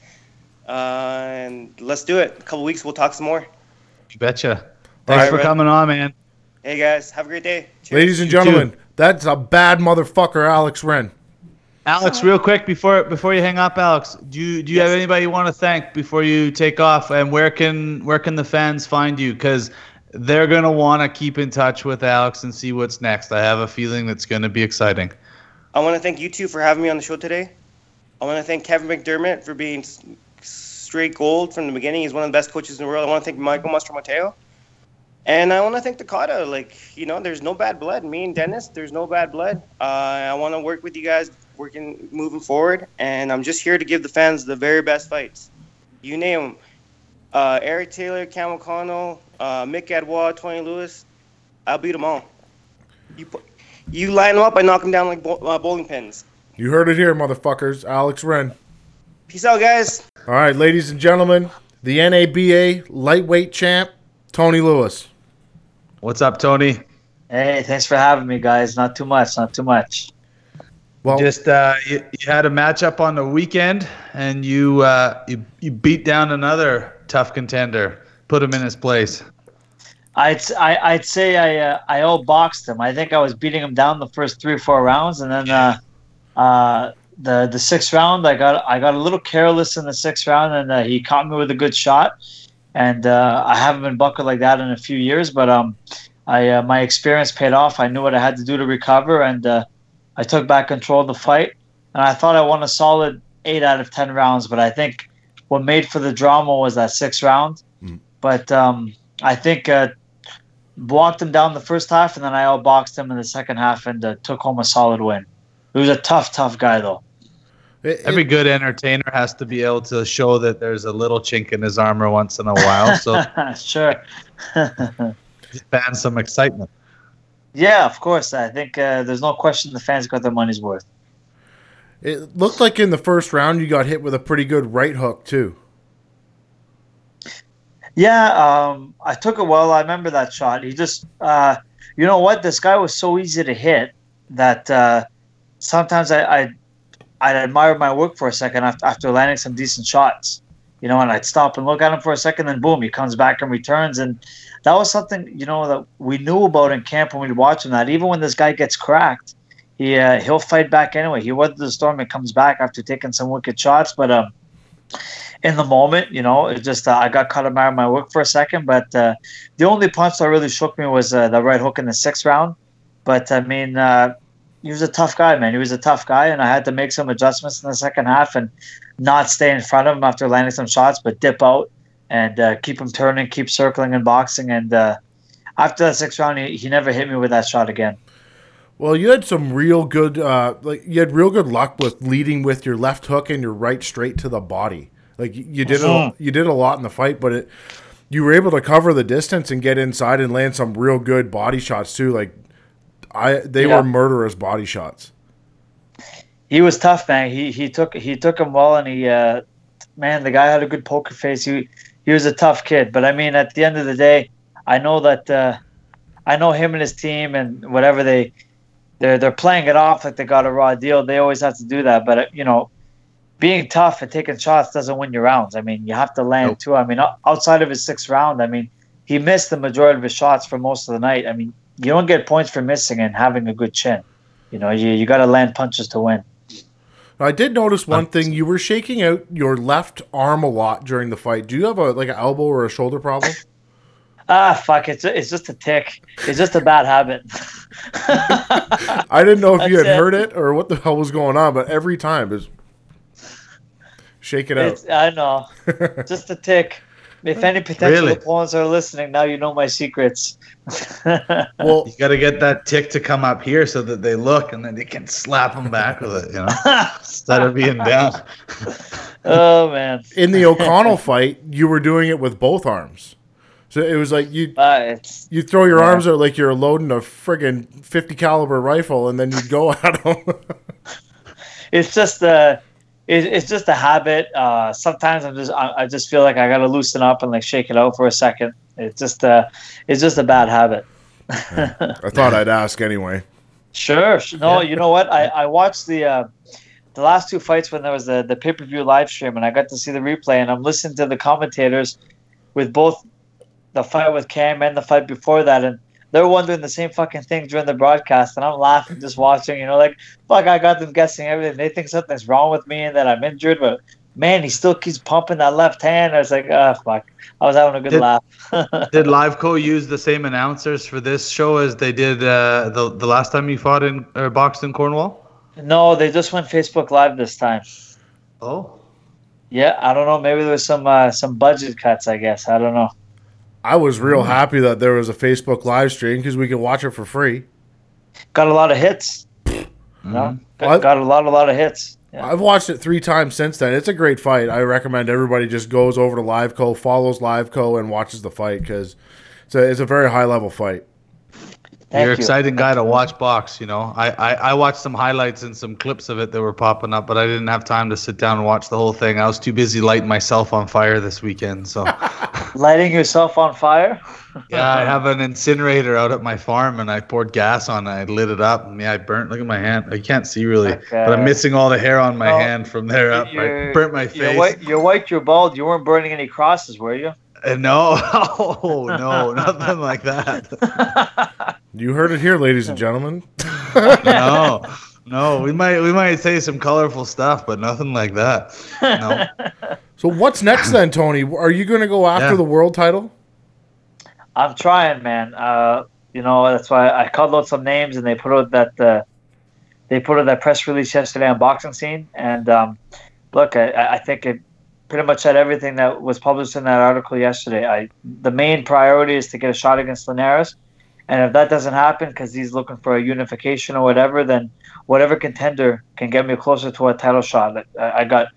uh, and let's do it. A couple weeks, we'll talk some more. You betcha. Thanks right, for man. coming on, man. Hey guys, have a great day. Cheers. Ladies and You too. gentlemen, that's a bad motherfucker, Alex Rynn. Alex, real quick before before you hang up, Alex, do you do you have anybody you want to thank before you take off? And where can where can the fans find you? Because they're gonna want to keep in touch with Alex and see what's next. I have a feeling that's gonna be exciting. I want to thank you two for having me on the show today. I want to thank Kevin McDermott for being s- straight gold from the beginning. He's one of the best coaches in the world. I want to thank Michael Mastromateo. And I want to thank Dekada. Like, you know, there's no bad blood. Me and Dennis, there's no bad blood. Uh, I want to work with you guys, working, moving forward. And I'm just here to give the fans the very best fights. You name them. Uh, Eric Taylor, Cam O'Connell, uh, Mick Edouard, Tony Luis. I'll beat them all. You, put, you line them up, I knock them down like bo- uh, bowling pins. You heard it here, motherfuckers. Alex Rynn. Peace out, guys. All right, ladies and gentlemen, the NABA lightweight champ, Tony Luis. What's up, Tony? Hey, thanks for having me, guys. Not too much, not too much. Well, Just uh, you, you had a matchup on the weekend, and you uh, you you beat down another tough contender, put him in his place. I'd I, I'd say I uh, I outboxed him. I think I was beating him down the first three or four rounds, and then uh, uh, the the sixth round I got I got a little careless in the sixth round, and uh, he caught me with a good shot. And uh, I haven't been buckled like that in a few years, but um, I uh, my experience paid off. I knew what I had to do to recover, and uh, I took back control of the fight. And I thought I won a solid eight out of ten rounds, but I think what made for the drama was that sixth round. Mm. But um, I think uh, blocked him down the first half, and then I outboxed him in the second half and uh, took home a solid win. He was a tough, tough guy, though. it- Every it- good entertainer has to be able to show that there's a little chink in his armor once in a while, so sure. fans some excitement. yeah, of course. I think uh, there's no question the fans got their money's worth. it looked like in the first round you got hit with a pretty good right hook too. Yeah, um, I took it well. I remember that shot. He just, uh, you know what? This guy was so easy to hit that uh, sometimes I, I, I'd admire my work for a second after, after landing some decent shots. You know, and I'd stop and look at him for a second, then boom, he comes back and returns. And that was something, you know, that we knew about in camp when we'd watch him. That even when this guy gets cracked, he uh, he'll fight back anyway. He weathered the storm and comes back after taking some wicked shots. But um, in the moment, you know, it just uh, I got caught admiring my work for a second. But uh, the only punch that really shook me was uh, the right hook in the sixth round. But I mean, uh, he was a tough guy, man. He was a tough guy, and I had to make some adjustments in the second half and not stay in front of him after landing some shots, but dip out and uh, keep him turning, keep circling and boxing. And uh, after that sixth round, he, he never hit me with that shot again. Well, you had some real good, uh, like you had real good luck with leading with your left hook and your right straight to the body. Like you- you did, a, Mhm. you did a lot in the fight, but it, you were able to cover the distance and get inside and land some real good body shots too. Like I, they Yeah. were murderous body shots. he was tough, man. He he took he took him well, and he uh, man, the guy had a good poker face. He he was a tough kid, but I mean, at the end of the day, I know that uh, I know him and his team and whatever they they're they're playing it off like they got a raw deal. They always have to do that, but uh, you know, being tough and taking shots doesn't win you rounds. I mean, you have to land Nope. too. I mean, outside of his sixth round, I mean, he missed the majority of his shots for most of the night. I mean, you don't get points for missing and having a good chin. You know, you you got to land punches to win. I did notice one thing: you were shaking out your left arm a lot during the fight. Do you have a like an elbow or a shoulder problem? Ah, fuck! It's it's just a tick. It's just a bad habit. I didn't know if you had it. heard it or what the hell was going on, but every time is shake it out. It's, I know, just a tick. If any potential Really? opponents are listening, now you know my secrets. Well, You got to get that tick to come up here so that they look, and then you can slap them back with it. You know, instead of being down. oh man, in the O'Connell fight, you were doing it with both arms. So it was like you uh, you throw your Yeah. arms out like you're loading a friggin' 50 caliber rifle, and then you go at them. it's just a it, it's just a habit. Uh, sometimes I'm just I, I just feel like I gotta loosen up and like shake it out for a second. It's just a it's just a bad habit. I thought I'd ask anyway. Sure. sh- No, you know what? I, I watched the uh, the last two fights when there was the, the pay per view live stream, and I got to see the replay, and I'm listening to the commentators with both the fight with Cam and the fight before that, and they're wondering the same fucking thing during the broadcast, and I'm laughing just watching. You know, like fuck, I got them guessing everything. They think something's wrong with me and that I'm injured, but man, he still keeps pumping that left hand. I was like, ah, fuck. I was having a good Did- laugh. Did Liveco use the same announcers for this show as they did uh, the the last time you fought in or boxed in Cornwall? no, they just went Facebook Live this time. Oh, Yeah, I don't know. Maybe there was some uh, some budget cuts. I guess I don't know. I was real happy that there was a Facebook live stream because we could watch it for free. Got a lot of hits. Mm-hmm. No, got, got a lot, a lot of hits. Yeah. I've watched it three times since then. It's a great fight. I recommend everybody just goes over to Liveco, follows Liveco, and watches the fight because it's a, it's a very high level fight. Thank you're an you. exciting guy to watch box. You know, I, I I watched some highlights and some clips of it that were popping up, but I didn't have time to sit down and watch the whole thing. I was too busy lighting myself on fire this weekend. So Lighting yourself on fire. yeah, I have an incinerator out at my farm, and I poured gas on it. I lit it up, and yeah, I burnt. Look at my hand. I can't see really, Okay. but I'm missing all the hair on my Oh, hand from there up. I burnt my You're face. white. You're white. You're bald. You weren't burning any crosses, were you? Uh, no, oh no, nothing like that. You heard it here, ladies and gentlemen. No, no, we might we might say some colorful stuff, but nothing like that. No. So what's next then, Tony? Are you going to go after Yeah. the world title? I'm trying, man. Uh, you know that's why I called out some names, and they put out that uh, they put out that press release yesterday on boxing scene. And um, look, I, I think it pretty much said everything that was published in that article yesterday. I the main priority is to get a shot against Linares, and if that doesn't happen because he's looking for a unification or whatever, then whatever contender can get me closer to a title shot. Like, I, I got.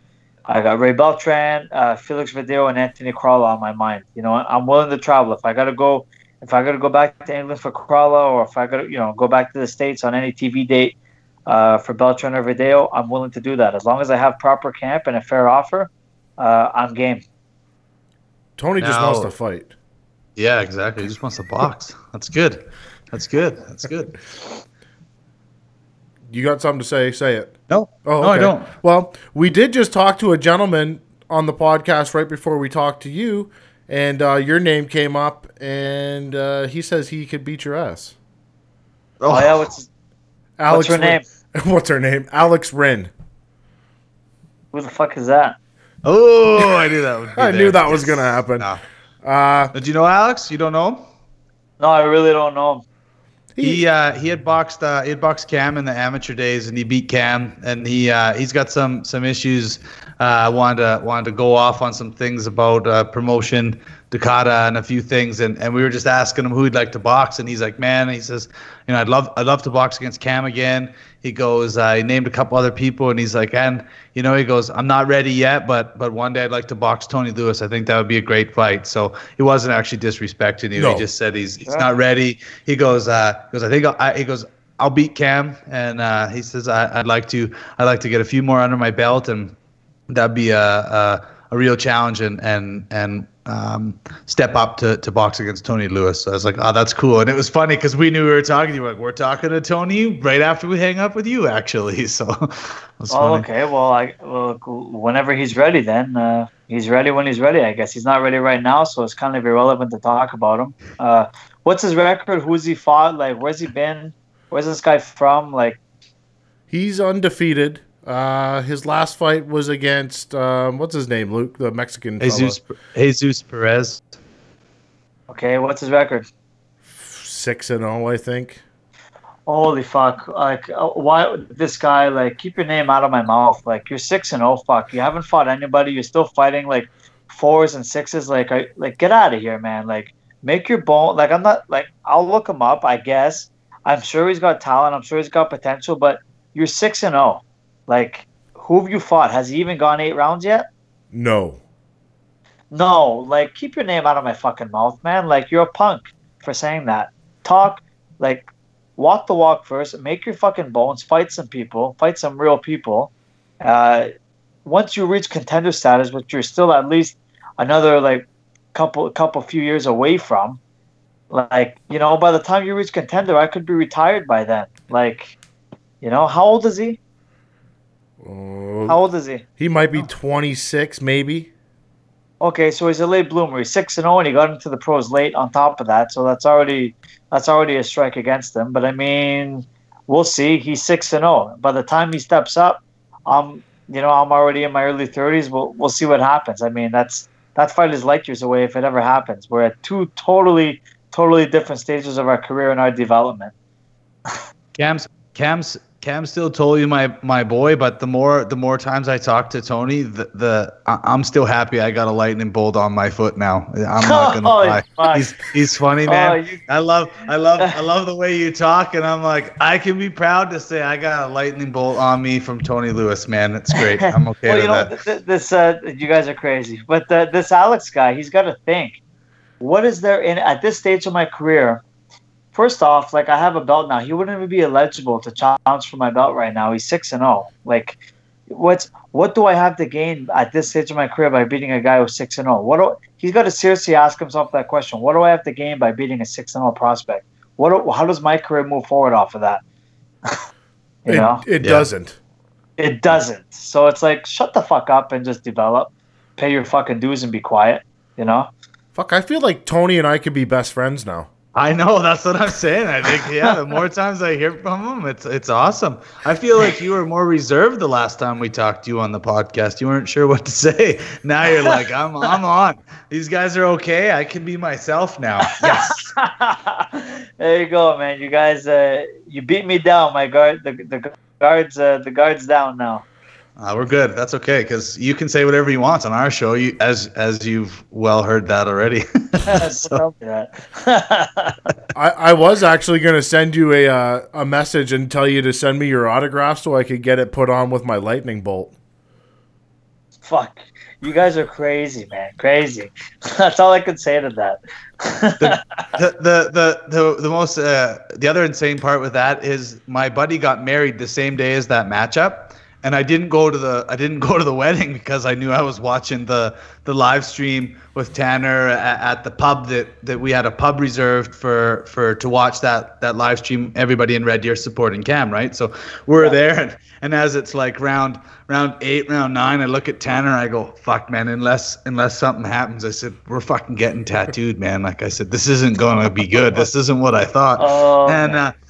I got Ray Beltran, uh, Felix Verdejo, and Anthony Crolla on my mind. You know, I'm willing to travel. If I got to go, if I got to go back to England for Crolla, or if I got to, you know, go back to the states on any TV date uh, for Beltran or Verdejo, I'm willing to do that as long as I have proper camp and a fair offer. Uh, I'm game. Tony just Now- wants to fight. Yeah, exactly. He just wants to box. That's good. That's good. That's good. You got something to say? Say it. No, Oh, no, I don't. Well, we did just talk to a gentleman on the podcast right before we talked to you, and uh, your name came up, and uh, he says he could beat your ass. Oh, yeah, what's Alex her name? Rynn- What's her name? Alex Rynn. who the fuck is that? Oh, I knew that would be I there. knew that was gonna happen. Nah. Uh, Did you know Alex? You don't know him? No, I really don't know him. He uh, he had boxed uh, he had boxed Cam in the amateur days, and he beat Cam, and he uh, he's got some some issues. Uh, wanted to wanted to go off on some things about uh, promotion, Dekada, and a few things, and, and we were just asking him who he'd like to box, and he's like, man, he says, you know, I'd love I'd love to box against Cam again. He goes, uh, he named a couple other people, and he's like, and you know, he goes, I'm not ready yet, but but one day I'd like to box Tony Luis. I think that would be a great fight. So he wasn't actually disrespecting you. No. He just said he's he's not ready. He goes, uh, he goes, I think I'll, he goes, I'll beat Cam, and uh, he says I, I'd like to I'd like to get a few more under my belt, and that'd be a a, a real challenge and and and um, step up to, to box against Tony Luis. So I was like, oh, that's cool. And it was funny because we knew we were talking to you. Like, we're talking to Tony right after we hang up with you, actually. So it was Oh, funny. okay. Well, I well, whenever he's ready, then uh, he's ready when he's ready. I guess he's not ready right now, so it's kind of irrelevant to talk about him. Uh, what's his record? Who's he fought? Like, where's he been? Where's this guy from? Like, he's undefeated. Uh, his last fight was against um, what's his name, Luke, the Mexican. fella. Jesus Jesus Perez. Okay, what's his record? Six and zero, I think. Holy fuck! Like, uh, why this guy? Like, keep your name out of my mouth. Like, you're six and oh, fuck. You haven't fought anybody. You're still fighting like fours and sixes. Like, I like get out of here, man. Like, make your bone. Like, I'm not like I'll look him up. I guess I'm sure he's got talent. I'm sure he's got potential. But you're six and oh. Like, who have you fought? Has he even gone eight rounds yet? No. No, like keep your name out of my fucking mouth, man. Like you're a punk for saying that. Talk like walk the walk first, make your fucking bones, fight some people, fight some real people. Uh, once you reach contender status, which you're still at least another like couple couple few years away from, like, you know, by the time you reach contender, I could be retired by then. Like, you know, how old is he? Uh, How old is he? he might be 26, maybe. Okay, so he's a late bloomer. He's six and zero, and he got into the pros late. On top of that, so that's already that's already a strike against him. But I mean, we'll see. He's six and zero. By the time he steps up, um, you know, I'm already in my early thirties. We'll we'll see what happens. I mean, that's that fight is light years away if it ever happens. We're at two totally totally different stages of our career and our development. Cam's Cam's Cam still told you my my boy, but the more the more times I talk to Tony, the, the I- I'm still happy I got a lightning bolt on my foot now. I'm not gonna Holy lie. He's he's funny, Oh, man. you- I love I love I love the way you talk, and I'm like I can be proud to say I got a lightning bolt on me from Tony Luis, man. It's great. I'm okay well, with you know, that. th- th- this uh, you guys are crazy, but uh, this Alex guy, he's got to think. What is there in at this stage of my career? First off, like I have a belt now. He wouldn't even be eligible to challenge for my belt right now. He's six and zero. Like, what's what do I have to gain at this stage of my career by beating a guy who's six and zero? What do, he's got to seriously ask himself that question. What do I have to gain by beating a six and zero prospect? What do, how does my career move forward off of that? you It, know, it Yeah. doesn't. it doesn't. So it's like shut the fuck up and just develop, pay your fucking dues and be quiet. You know. Fuck, I feel like Tony and I could be best friends now. I know that's what I'm saying. I think yeah, the more times I hear from him, it's it's awesome. I feel like you were more reserved the last time we talked to you on the podcast. You weren't sure what to say. Now you're like, I'm I'm on. These guys are okay. I can be myself now. Yes. there you go, man. You guys, uh, you beat me down. My guard, the the guards, uh, the guards down now. Uh, we're good. That's okay because you can say whatever you want on our show. You as as you've well heard that already. So- Tell me that. I, I was actually going to send you a uh, a message and tell you to send me your autograph so I could get it put on with my lightning bolt. Fuck. You guys are crazy, man. Crazy. That's all I can say to that. the, the the the the most uh, the other insane part with that is my buddy got married the same day as that matchup and I didn't go to the I didn't go to the wedding because I knew I was watching the the live stream with Tanner at, at the pub that that we had a pub reserved for for to watch that that live stream everybody in Red Deer supporting Cam right? So we're there and, and as it's like round round eight round nine I look at Tanner I go fuck man unless unless something happens. I said we're fucking getting tattooed man. Like I said this isn't gonna be good. This isn't what I thought. Oh, and man. Uh,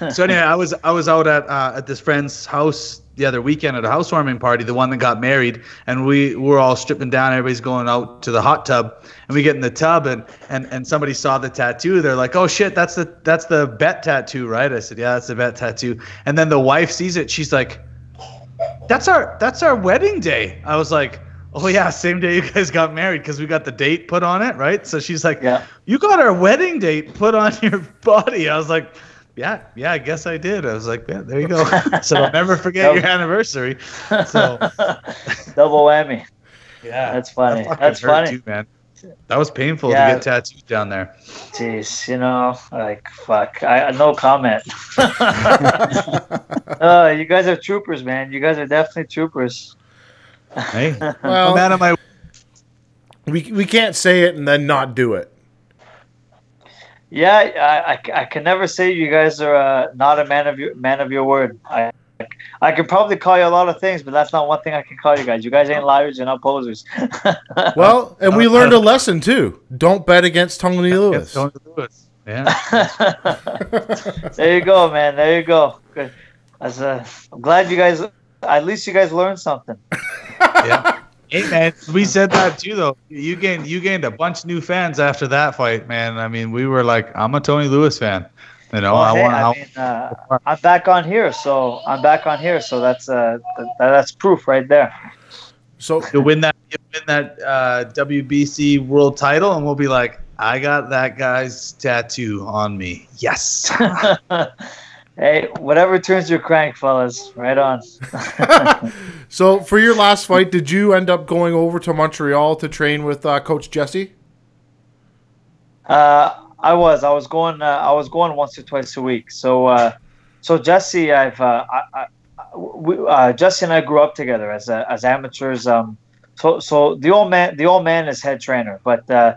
uh, so anyway, I was I was out at uh, at this friend's house the other weekend at a housewarming party, the one that got married, and we were all stripping down. Everybody's going out to the hot tub, and we get in the tub, and and and somebody saw the tattoo. They're like, "Oh shit, that's the that's the bet tattoo, right?" I said, "Yeah, that's the bet tattoo." And then the wife sees it. She's like, "That's our that's our wedding day." I was like. Oh yeah, same day you guys got married because we got the date put on it, right? So she's like, Yeah. "You got our wedding date put on your body." I was like, yeah, yeah, I guess I did. I was like, yeah, there you go. so I'll never forget your anniversary. So Double whammy. yeah, That's funny. that That's hurt funny. too, man. That was painful Yeah. to get tattooed down there. Jeez, you know, like fuck. I no comment. uh, you guys are troopers, man. You guys are definitely troopers. Hey, Well- I'm out of my. We, we can't say it and then not do it. Yeah, I, I, I can never say you guys are uh, not a man of your man of your word. I I can probably call you a lot of things, but that's not one thing I can call you guys. You guys ain't liars, you're not posers. Well, and we learned a lesson too. Don't bet against Tony Luis. Tony Luis. Yeah. there you go, man. There you go. Good. As, uh, I'm glad you guys. At least you guys learned something. yeah. Hey man, we said that too though. You gained you gained a bunch of new fans after that fight, man. I mean, we were like, I'm a Tony Luis fan. You know, Well, I hey, want I mean, uh, I'm back on here, so I'm back on here, so that's uh, th- that's proof right there. So you win that you win that uh, WBC world title, and we'll be like, I got that guy's tattoo on me. Yes. hey, whatever turns your crank, fellas. Right on. So for your last fight, did you end up going over to Montreal to train with uh, Coach Jesse? Uh, I was. I was going. Uh, I was going once or twice a week. So, uh, so Jesse, I've. Uh, I, I, we, uh, Jesse and I grew up together as uh, as amateurs. Um, so, so the old man, the old man is head trainer, but uh,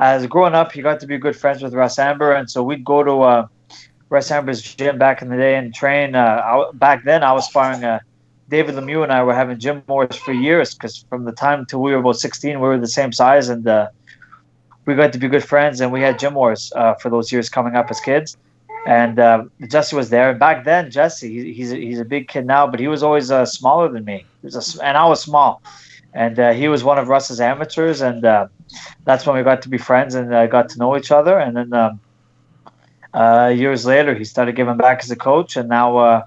as growing up, he got to be good friends with Russ Anber, and so we'd go to Russ Anber's gym back in the day and train. Uh, I, back then, I was sparring. Uh, David Lemieux and I were having gym wars for years because from the time till we were about 16, we were the same size and uh, we got to be good friends and we had gym wars uh, for those years coming up as kids. And uh, Jesse was there. And back then, Jesse, he, he's, a, he's a big kid now, but he was always uh, smaller than me. A and I was small. And uh, he was one of Russ's amateurs. And that's when we got to be friends and got to know each other. And then um, uh, years later, he started giving back as a coach. And now, uh,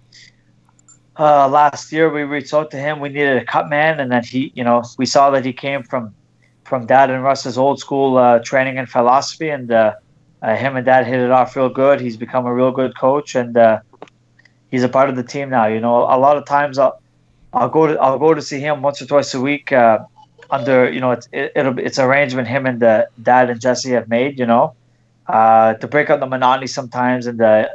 uh, last year we reached out to him. We needed a cut man, and then he, you know, we saw that he came from from Dad and Russ's old school uh, training and philosophy, and uh, uh, him and Dad hit it off real good. He's become a real good coach, and he's a part of the team now. You know, a lot of times I'll I'll go to I'll go to see him once or twice a week. Under you know, it's it, it'll it's arrangement him and uh, Dad and Jesse have made. You know, uh, to break up the monotony sometimes and uh,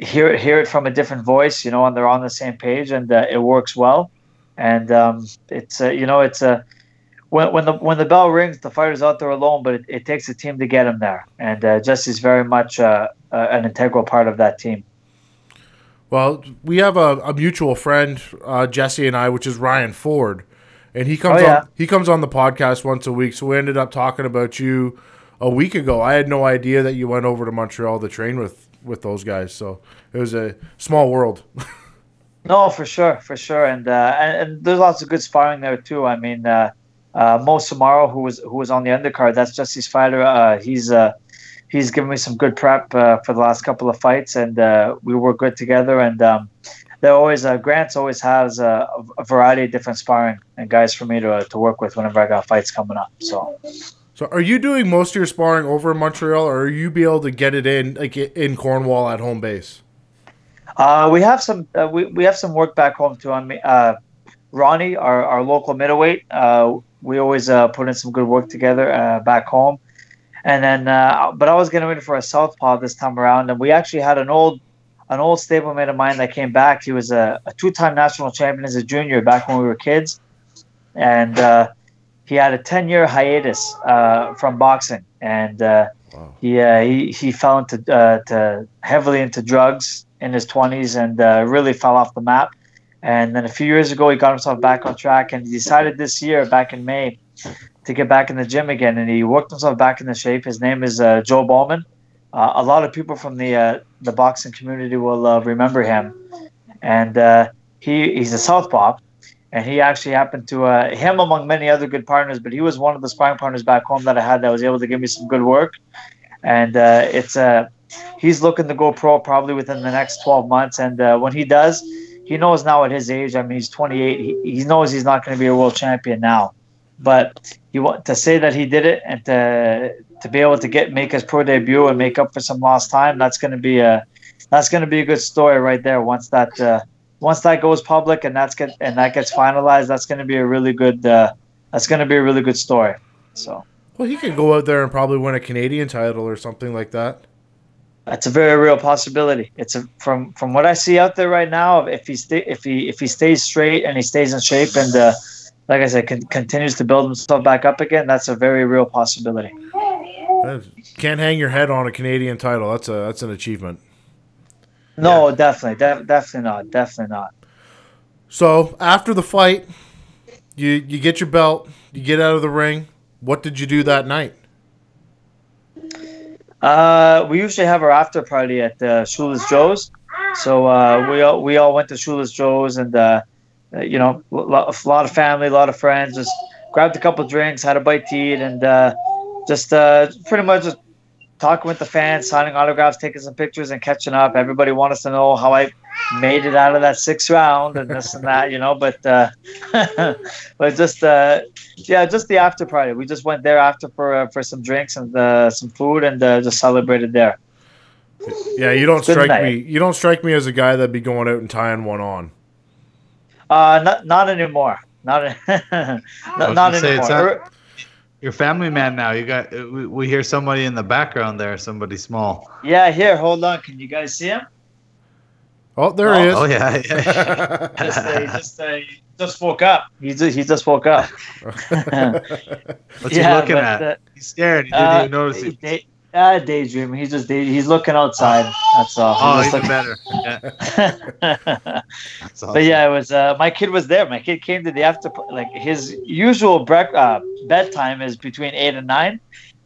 hear hear it from a different voice, you know, and they're on the same page, and uh, it works well. And um, it's uh, you know, it's a when when the when the bell rings, the fighter's out there alone, but it, it takes a team to get him there. And uh, Jesse's very much uh, uh, an integral part of that team. Well, we have a, a mutual friend, uh, Jesse and I, which is Ryan Ford, and he comes Oh, yeah. on he comes on the podcast once a week. So we ended up talking about you a week ago. I had no idea that you went over to Montreal to train with with those guys. So it was a small world. No, for sure, for sure, and uh, and, and there's lots of good sparring there too. I mean, uh, uh, Mo Samaro, who was who was on the undercard, that's Jesse's fighter. Uh, he's uh, he's given me some good prep uh, for the last couple of fights, and uh, we work good together. And um, they're always Grant's always has a, a variety of different sparring and guys for me to to work with whenever I got fights coming up. So. So are you doing most of your sparring over in Montreal, or are you be able to get it in like in Cornwall at home base? Uh, we have some uh, we, we have some work back home too. On me, uh, Ronnie, our, our local middleweight, uh, we always uh, put in some good work together uh, back home. And then, but I was getting ready for a southpaw this time around, and we actually had an old an old stablemate of mine that came back. He was a, a two time national champion as a junior back when we were kids, and he had a ten year hiatus uh, from boxing, and uh, he, uh, he he fell into uh, to heavily into drugs in his 20s and uh, really fell off the map. And then a few years ago, he got himself back on track and he decided this year, back in May, to get back in the gym again. And he worked himself back into shape. His name is uh, Joe Bowman. Uh, a lot of people from the uh, the boxing community will uh, remember him. And uh, he he's a southpaw. And he actually happened to uh, him among many other good partners, but he was one of the sparring partners back home that I had that was able to give me some good work. And uh, it's a he's looking to go pro probably within the next 12 months. And uh, when he does, he knows now at his age, I mean, he's 28, he, he knows he's not going to be a world champion now. But he want to say that he did it and to to be able to get make his pro debut and make up for some lost time, that's going to be a that's going to be a good story right there. Once that uh, once that goes public and that's get and that gets finalized, that's going to be a really good uh, that's going to be a really good story. So. Well, he could go out there and probably win a Canadian title or something like that. That's a very real possibility. It's a, from from what I see out there right now. If he stay, if he if he stays straight and he stays in shape and uh, like I said, con- continues to build himself back up again, that's a very real possibility. Can't hang your head on a Canadian title. That's a that's an achievement. No, definitely, de- definitely not, definitely not. So after the fight, you you get your belt, you get out of the ring. What did you do that night? Uh, we usually have our after party at uh, Shula's Joe's. So uh, we all we all went to Shula's Joe's, and uh, uh, you know, a lot, of family, a lot of friends, just grabbed a couple drinks, had a bite to eat, and uh, just uh, pretty much just talking with the fans, signing autographs, taking some pictures, and catching up. Everybody wants to know how I made it out of that sixth round and this and that, you know. But uh, but just uh, yeah, just the after party. We just went there after for uh, for some drinks and uh, some food, and uh, just celebrated there. Yeah, you don't strike night. me. You don't strike me as a guy that'd be going out and tying one on. Uh, not not anymore. Not I not, not gonna say, it's anymore. not- You're family man now. You got. We, we hear somebody in the background there. Somebody small. Yeah, here, hold on. Can you guys see him? Oh, there Oh, he is. Oh yeah. yeah. Just, uh, he just, uh, he just woke up. He just, he just woke up. What's Yeah, he looking but, at? uh, He's scared. He didn't Uh, even notice he uh, daydreaming. He's just day, he's looking outside. That's all. Oh, He's just better. Yeah. That's awesome. but yeah, it was. Uh, my kid was there. My kid came to the after. Like his usual brec- uh, bedtime is between eight and nine,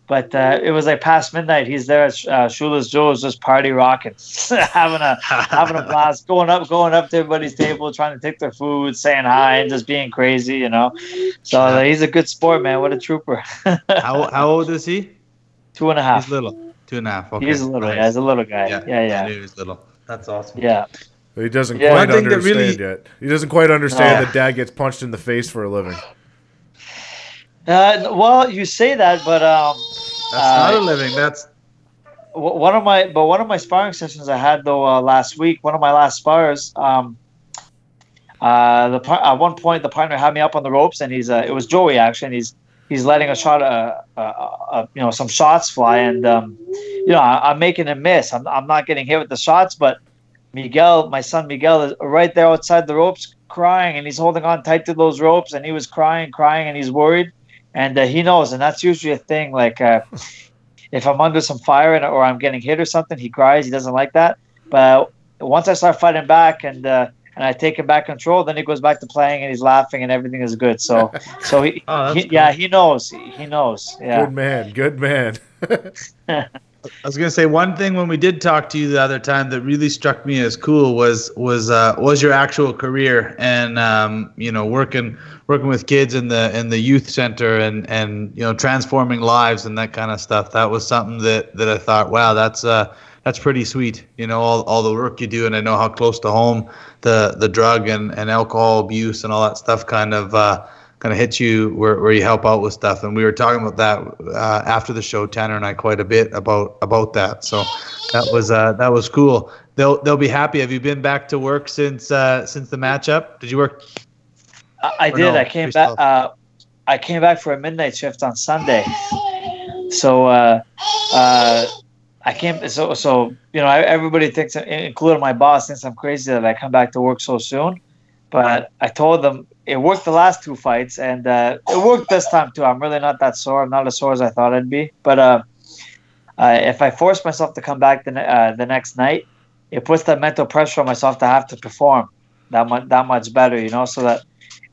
but uh, it was like past midnight. He's there at uh, Shula's Joe's, just party rocking, having a having a blast, going up, going up to everybody's table, trying to take their food, saying hi, and just being crazy, you know. So he's a good sport, man. What a trooper. how how old is he? Two and a half. He's little. Two and a half. Okay. He's a little. nice. Yeah, he's a little guy. Yeah, Yeah, yeah, I knew he was little. That's awesome. yeah. He doesn't Yeah. quite One thing that understand really- yet. He doesn't quite understand No. that dad gets punched in the face for a living. Uh, well, you say that, but um, That's not Uh, a living. That's one of my but one of my sparring sessions I had though uh, last week, one of my last spars, um, uh, the at one point the partner had me up on the ropes, and he's uh, it was Joey actually, and he's he's letting a shot, uh, uh, uh, you know, some shots fly, and um, you know, I, I'm making a miss. I'm I'm not getting hit with the shots, but Miguel, my son Miguel, is right there outside the ropes crying, and he's holding on tight to those ropes, and he was crying, crying, and he's worried, and uh, he knows, and that's usually a thing, like. Uh, if I'm under some fire and, or I'm getting hit or something, he cries. He doesn't like that. But once I start fighting back and uh, and I take him back control, then he goes back to playing and he's laughing and everything is good. So so he, Oh, that's he yeah he knows he knows yeah Good man. Good man. I was gonna say one thing when we did talk to you the other time that really struck me as cool was was uh, was your actual career and um, you know working working with kids in the in the youth center and and you know transforming lives and that kind of stuff. That was something that that I thought, wow, that's uh that's pretty sweet. You know all, all the work you do, and I know how close to home the the drug and, and alcohol abuse and all that stuff kind of. Uh, kind of hits you where, where you help out with stuff. And we were talking about that uh, after the show tanner and i quite a bit about about that. So that was uh, that was cool. They'll they'll be happy. Have you been back to work since uh, since the matchup? Did you work? I, I did. no, I came back uh, I came back for a midnight shift on Sunday. So uh, uh, I can't. so so you know I, everybody thinks including my boss thinks I'm crazy that I come back to work so soon but I told them it worked the last two fights, and uh, it worked this time too. I'm really not that sore. I'm not as sore as I thought I'd be. But uh, uh, if I force myself to come back the ne- uh, the next night, it puts that mental pressure on myself to have to perform that much that much better. You know, so that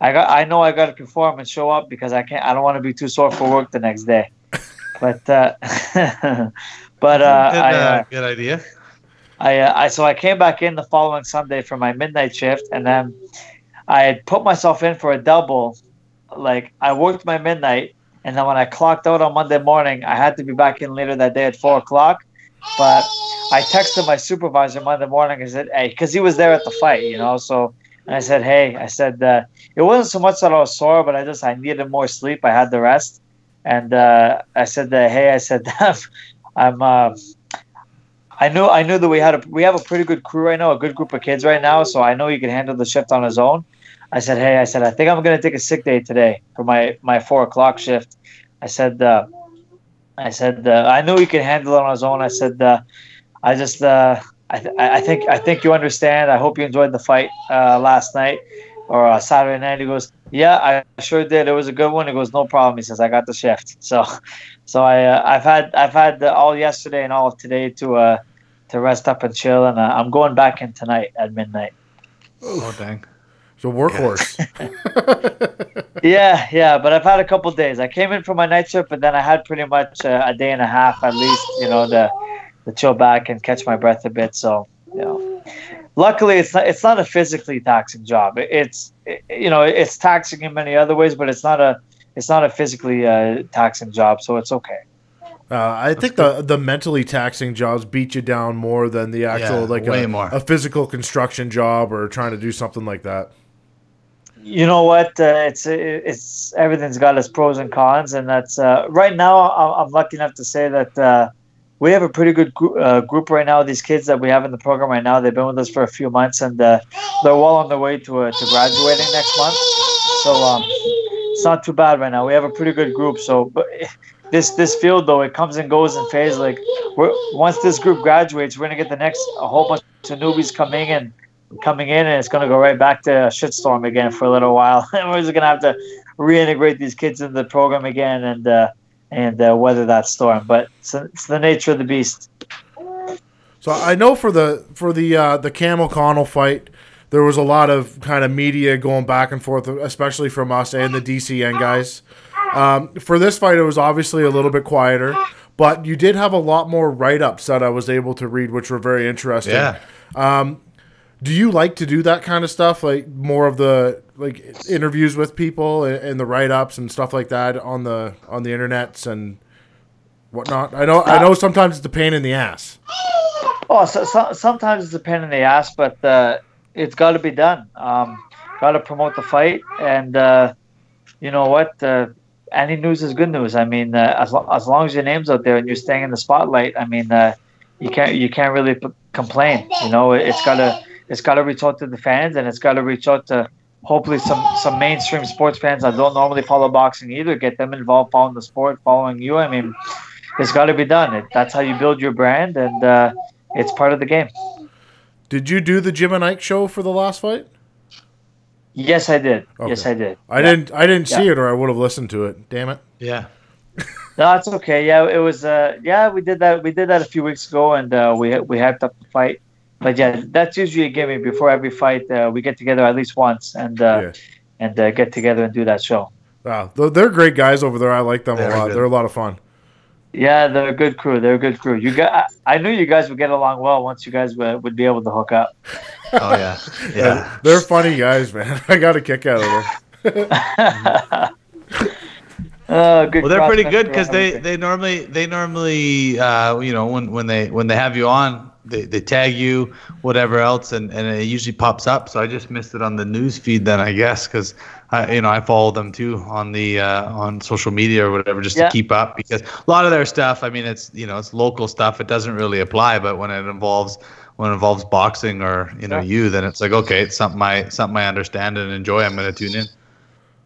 I got I know I got to perform and show up because I can't. I don't want to be too sore for work the next day. But uh, but uh, good, I. uh, Uh, good idea I, uh, I so I came back in the following Sunday for my midnight shift, and then I had put myself in for a double. Like I worked my midnight, and then when I clocked out on Monday morning, I had to be back in later that day at four o'clock. But I texted my supervisor Monday morning and said, "Hey," because he was there at the fight, you know. So and I said, "Hey," I said, uh, "It wasn't so much that I was sore, but I just I needed more sleep. I had the rest." And uh, I said, uh, "Hey," I said, "I'm." Uh, I knew I knew that we had a we have a pretty good crew right now, a good group of kids right now. So I know he can handle the shift on his own. I said, hey, I said I think I'm gonna take a sick day today for my my four o'clock shift. I said, uh, I said uh, I knew he could handle it on his own. I said, uh, I just uh, I, th- I think I think you understand. I hope you enjoyed the fight uh, last night or uh, Saturday night. He goes, yeah, I sure did. It was a good one. He goes, no problem. He says, I got the shift. So. So I uh, I've had I've had uh, all yesterday and all of today to uh to rest up and chill and uh, I'm going back in tonight at midnight. oh dang It's a workhorse. Yeah, yeah, but I've had a couple days. I came in for my night shift, but then I had pretty much uh, a day and a half at least, you know, to to chill back and catch my breath a bit. So you know, luckily it's not it's not a physically taxing job. It's it, you know it's taxing in many other ways, but it's not a it's not a physically uh, taxing job, so it's okay. Uh, I think the the mentally taxing jobs beat you down more than the actual Yeah, like way a, more. a physical construction job or trying to do something like that. you know what? Uh, it's it's everything's got its pros and cons, and that's uh, right now. I'm, I'm lucky enough to say that uh, we have a pretty good gr- uh, group right now. These kids that we have in the program right now, they've been with us for a few months, and uh, they're well on their way to uh, to graduating next month. So um, it's not too bad right now. We have a pretty good group. So, but this this field though, it comes and goes in phase. Like once this group graduates, we're gonna get the next a whole bunch of newbies coming in coming in and it's going to go right back to shitstorm again for a little while. and we're just going to have to reintegrate these kids into the program again and uh, and uh, weather that storm. But it's, it's the nature of the beast. So I know for the for the uh, the Camel Connell fight, there was a lot of kind of media going back and forth, especially from us and the DCN guys. Um, for this fight, it was obviously a little bit quieter, but you did have a lot more write ups that I was able to read, which were very interesting. Yeah. Um, do you like to do that kind of stuff, like more of the like interviews with people and, and the write ups and stuff like that on the on the internets and whatnot? I know I know sometimes it's a pain in the ass. Oh, so, so, sometimes it's a pain in the ass, but uh, it's got to be done. Um, got to promote the fight, and uh, you know what? Uh, any news is good news. I mean, uh, as lo- as long as your name's out there and you're staying in the spotlight, I mean, uh, you can't you can't really p- complain. You know, it's got to it's got to reach out to the fans, and it's got to reach out to hopefully some some mainstream sports fans that don't normally follow boxing either. Get them involved, following the sport, following you. I mean, it's got to be done. It, that's how you build your brand, and uh, it's part of the game. Did you do the Jim and Ike show for the last fight? Yes, I did. Yes, I did. I Yeah. didn't. I didn't see Yeah. it, or I would have listened to it. Damn it! Yeah. No, it's okay. Yeah, it was. Uh, yeah, we did that. We did that a few weeks ago, and uh, we we hyped up the fight. But yeah, that's usually a gimme. Before every fight, uh, we get together at least once and uh, Yeah. and uh, get together and do that show. Wow, they're- they're great guys over there. I like them Very a lot. good. They're a lot of fun. Yeah, they're a good crew. They're a good crew. You got. I knew you guys would get along well once you guys would, would be able to hook up. Oh yeah. Yeah. They're funny guys, man. I got a kick out of them. Uh, good Well, they're pretty good because they, they normally they normally uh, you know when, when they when they have you on they, they tag you whatever else and, and it usually pops up so I just missed it on the news feed then I guess because I you know I follow them too on the uh, on social media or whatever just Yeah. to keep up because a lot of their stuff I mean it's you know it's local stuff it doesn't really apply but when it involves when it involves boxing or you know Yeah. you then it's like okay it's something I something I understand and enjoy I'm gonna tune in.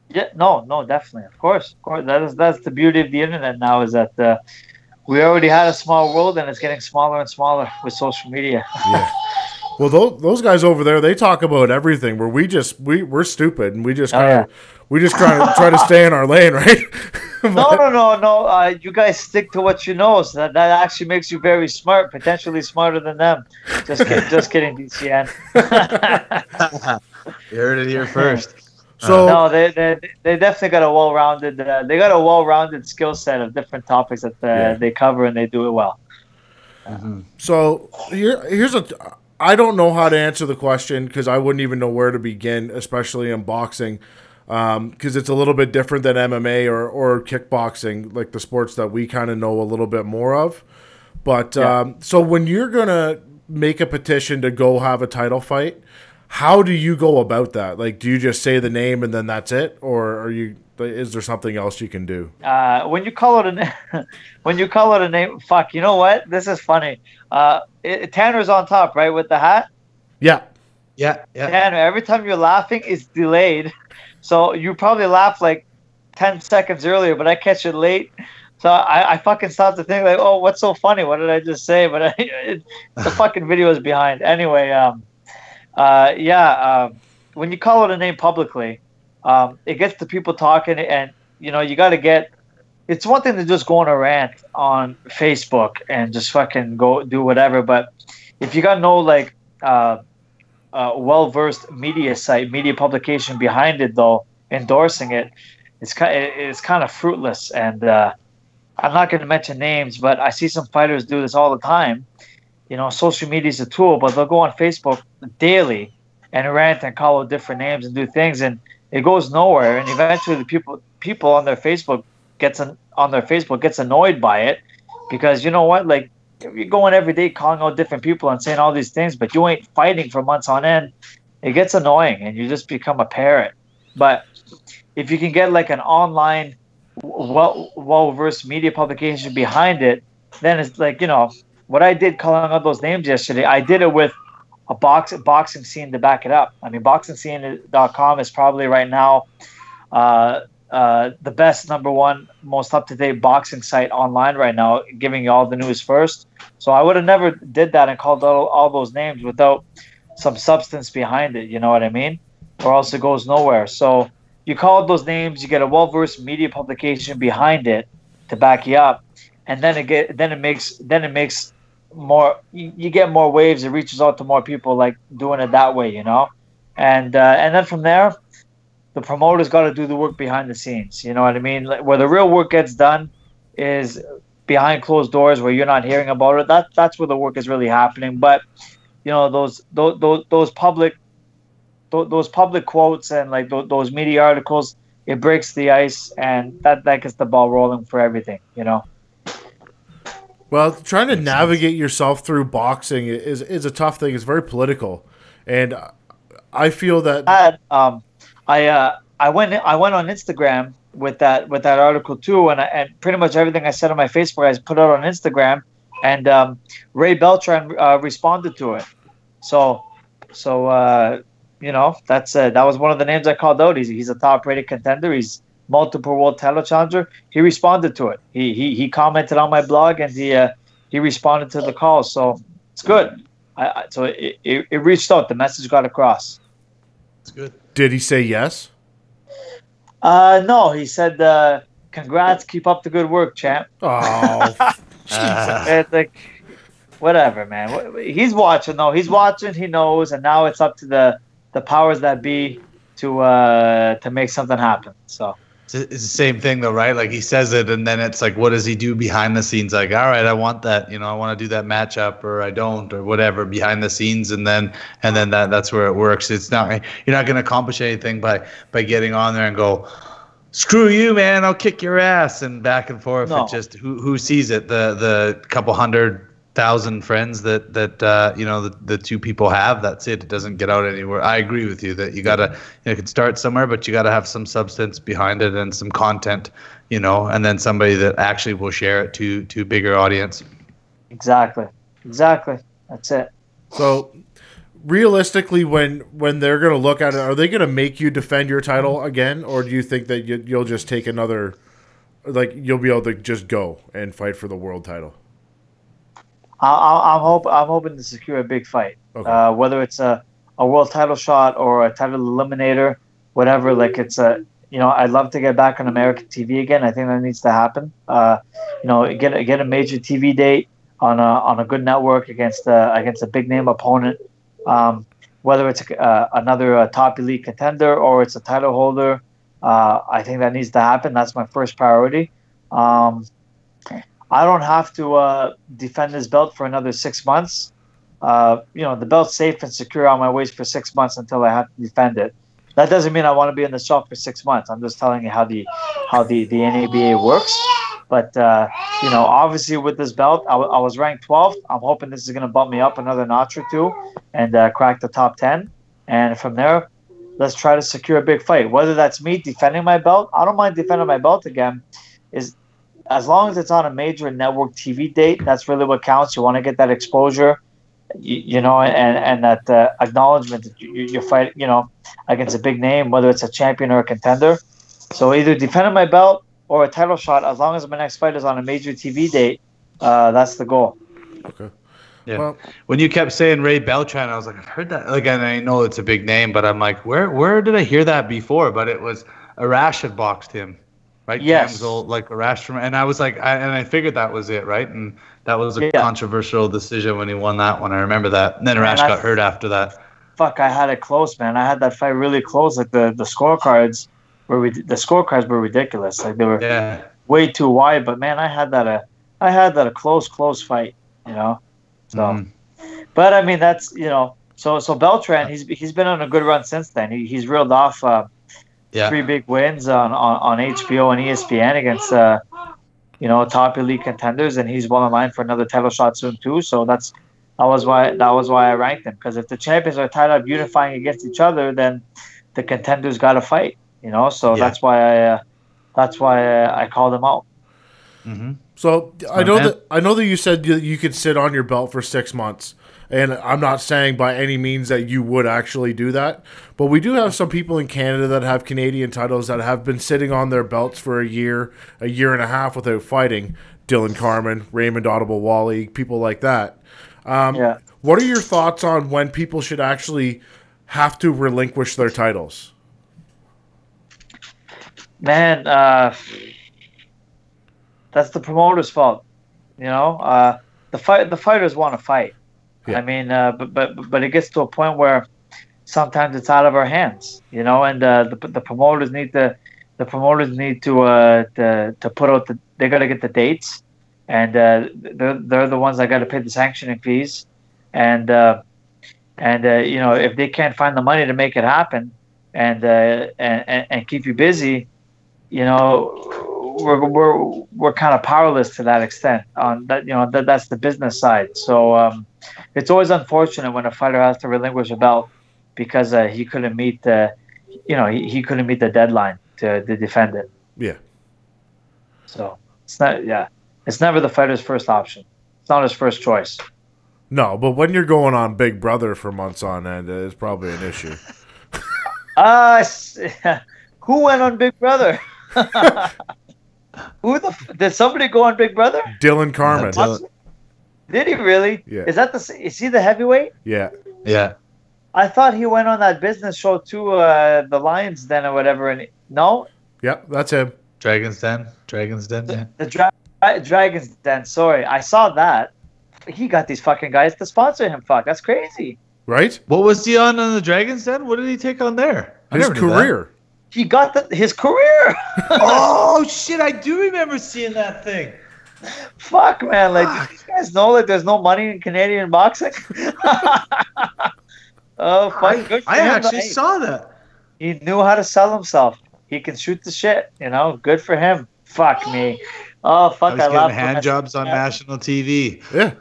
Yeah, no, no, definitely, of course, of course. That is that's the beauty of the internet now is that uh, we already had a small world and it's getting smaller and smaller with social media. Yeah. Well, those, those guys over there, they talk about everything. Where we just we we're stupid and we just Oh, kind of yeah. we just try to try to stay in our lane, right? no, no, no, no. Uh, you guys stick to what you know. So that, that actually makes you very smart, potentially smarter than them. Just kidding, just kidding, DCN. You heard it here first. So no, they, they they definitely got a well-rounded. Uh, they got a well-rounded skill set of different topics that uh, Yeah. they cover and they do it well. So here, here's a. I don't know how to answer the question because I wouldn't even know where to begin, especially in boxing, because it's a little bit different than MMA or or kickboxing, like the sports that we kind of know a little bit more of. But Yeah. um, so when you're gonna make a petition to go have a title fight, how do you go about that? Like, do you just say the name and then that's it, or are you? Is there something else you can do? uh, when you call it a na- when you call it a name, fuck. You know what? This is funny. Uh, it, Tanner's on top, right, with the hat. Yeah, Yeah, yeah. Tanner, every time you're laughing, it's delayed. So you probably laugh like ten seconds earlier, but I catch it late. So I, I fucking stopped to think like, oh, what's so funny? What did I just say? But I, it, the fucking video is behind. Anyway, um, uh, yeah. Um, when you call out a name publicly, um, it gets the people talking, and you know you got to get. It's one thing to just go on a rant on Facebook and just fucking go do whatever, but if you got no like uh, uh, well versed media site, media publication behind it, though endorsing it, it's kind it's kind of fruitless. And uh, I'm not going to mention names, but I see some fighters do this all the time. You know, social media is a tool, but they'll go on Facebook daily and rant and call out different names and do things, and it goes nowhere. And eventually, the people people on their Facebook gets an, on their Facebook gets annoyed by it because you know what, like you're going every day calling out different people and saying all these things, but you ain't fighting for months on end. It gets annoying, and you just become a parrot. But if you can get like an online, well well versed media publication behind it, then it's like you know what I did calling out those names yesterday. I did it with a box boxing scene to back it up. I mean, boxingscene.com is probably right now uh, uh, the best number one most up to date boxing site online right now, giving you all the news first. So I would have never did that and called all, all those names without some substance behind it. You know what I mean? Or else it goes nowhere. So you call those names, you get a well versed media publication behind it to back you up, and then it get then it makes then it makes more you, you get more waves. It reaches out to more people like doing it that way. You know, and uh, and then from there the promoter's got to do the work behind the scenes. You know what I mean? Like, where the real work gets done is behind closed doors, where you're not hearing about it. That that's where the work is really happening. But you know those those those, those public those public quotes and like those media articles, it breaks the ice, and that that gets the ball rolling for everything. You know. Well, trying to navigate yourself through boxing is is a tough thing. It's very political, and I feel that. I, um, I uh, I went I went on Instagram with that with that article too, and I, and pretty much everything I said on my Facebook I put out on Instagram, and um, Ray Beltran uh, responded to it. So so uh, you know that's uh, that was one of the names I called out. He's he's a top rated contender. He's multiple world title challenger. He responded to it. He he he commented on my blog and he uh, he responded to the call. So it's good. I, I so it, it, it reached out. The message got across. It's good. Did he say yes? Uh, no, he said, uh, "Congrats, keep up the good work, champ." Oh, it's like, whatever, man. He's watching though. He's watching. He knows, and now it's up to the the powers that be to uh to make something happen. So it's the same thing though, right? Like he says it, and then it's like, what does he do behind the scenes? Like, all right, I want that, you know, I want to do that matchup, or I don't, or whatever behind the scenes, and then and then that that's where it works. It's not you're not going to accomplish anything by by getting on there and go, screw you, man, I'll kick your ass, and back and forth. No. It just who who sees it? The the couple hundred thousand friends that that uh, you know the, the two people have that's it. It doesn't get out anywhere. I agree with you that you gotta you, know, you can start somewhere but you gotta have some substance behind it and some content you know and then somebody that actually will share it to to bigger audience. Exactly. Exactly. That's it. So realistically when when they're going to look at it are they going to make you defend your title again? Or do you think that you, you'll just take another like you'll be able to just go and fight for the world title I, am hope I'm hoping to secure a big fight, Okay. uh, whether it's a, a world title shot or a title eliminator, whatever. Like it's a you know I'd love to get back on American TV again. I think that needs to happen. Uh, you know, get get a major TV date on a on a good network against a, against a big name opponent. Um, whether it's uh, another uh, top elite contender or it's a title holder, uh, I think that needs to happen. That's my first priority. Um, I don't have to uh, defend this belt for another six months. Uh, you know, the belt's safe and secure on my waist for six months until I have to defend it. That doesn't mean I want to be in the shop for six months. I'm just telling you how the how the, the NABA works. But uh, you know, obviously with this belt, I, w- I was ranked 12th. I'm hoping this is going to bump me up another notch or two and uh, crack the top 10. And from there, let's try to secure a big fight. Whether that's me defending my belt, I don't mind defending my belt again. Is as long as it's on a major network TV date, that's really what counts. You want to get that exposure, you, you know, and and that uh, acknowledgement that you, you're fighting, you know, against a big name, whether it's a champion or a contender. So either defending my belt or a title shot, as long as my next fight is on a major TV date, uh, that's the goal. Okay. Yeah. Well- when you kept saying Ray Beltran, I was like, I've heard that. Again, I know it's a big name, but I'm like, where where did I hear that before? But it was Arash had boxed him, right? Yes. Cam's old, like from, and I was like, I, and I figured that was it, right? And that was a Yeah. controversial decision when he won that one. I remember that. And then Arash I- got hurt after that. Fuck, I had it close, man. I had that fight really close. Like the the scorecards were the scorecards were ridiculous. Like they were Yeah. way too wide. But man, I had that a I had that a close close fight. You know. So. Mhm. But I mean, that's you know, so so Beltran, he's he's been on a good run since then. He, he's reeled off uh, Yeah. three big wins on, on, on HBO and ESPN against uh, you know top elite contenders, and he's well in line for another title shot soon too. So that's that was why that was why I ranked him because if the champions are tied up unifying against each other, then the contenders got to fight. You know, so Yeah. that's why I uh, that's why uh, I called him out. Mm-hmm. So I know man. that I know that you said you, you could sit on your belt for six months, and I'm not saying by any means that you would actually do that. But we do have some people in Canada that have Canadian titles that have been sitting on their belts for a year, a year and a half without fighting. Dillon Carman, Raymond Olubowale, people like that. Um, Yeah. What are your thoughts on when people should actually have to relinquish their titles? man, uh, that's the promoter's fault. You know, uh, the fight the fighters want to fight. Yeah. I mean, uh, but but but it gets to a point where sometimes it's out of our hands. You know, and uh, the the promoters need to the promoters need to uh, to, to put out the they got to get the dates, and uh, they're they're the ones that got to pay the sanctioning fees, and uh, and uh, you know if they can't find the money to make it happen, and uh, and, and and keep you busy, you know, we're we're we're kind of powerless to that extent. On that, you know, that that's the business side. So um, it's always unfortunate when a fighter has to relinquish a belt because uh, he couldn't meet the, you know, he, he couldn't meet the deadline to, to defend it. Yeah. So it's not, yeah, it's never the fighter's first option. It's not his first choice. No, but when you're going on Big Brother for months on end, it's probably an issue. Ah, who went on Big Brother? who the f- did somebody go on Big Brother? Dillon Carman. Dillon- Did he really? Yeah. Is that the? Is he the heavyweight? Yeah. Yeah. I thought he went on that business show too, uh, the Lions Den or whatever. And no, Yeah, that's him. Dragon's Den. Dragon's Den. Yeah. the Dra- Dragons Den. Sorry, I saw that. He got these fucking guys to sponsor him. Fuck, that's crazy. Right? What was he on on the Dragon's Den? What did he take on there? I His never career. He got the, his career. oh shit! I do remember seeing that thing. Fuck, man. Like, do these guys know that there's no money in Canadian boxing? oh, fuck. Good for I him, actually though. saw that. He knew how to sell himself. He can shoot the shit, you know. Good for him. Fuck me. Oh I fuck! was I, getting laughed hand jobs on national TV. Yeah.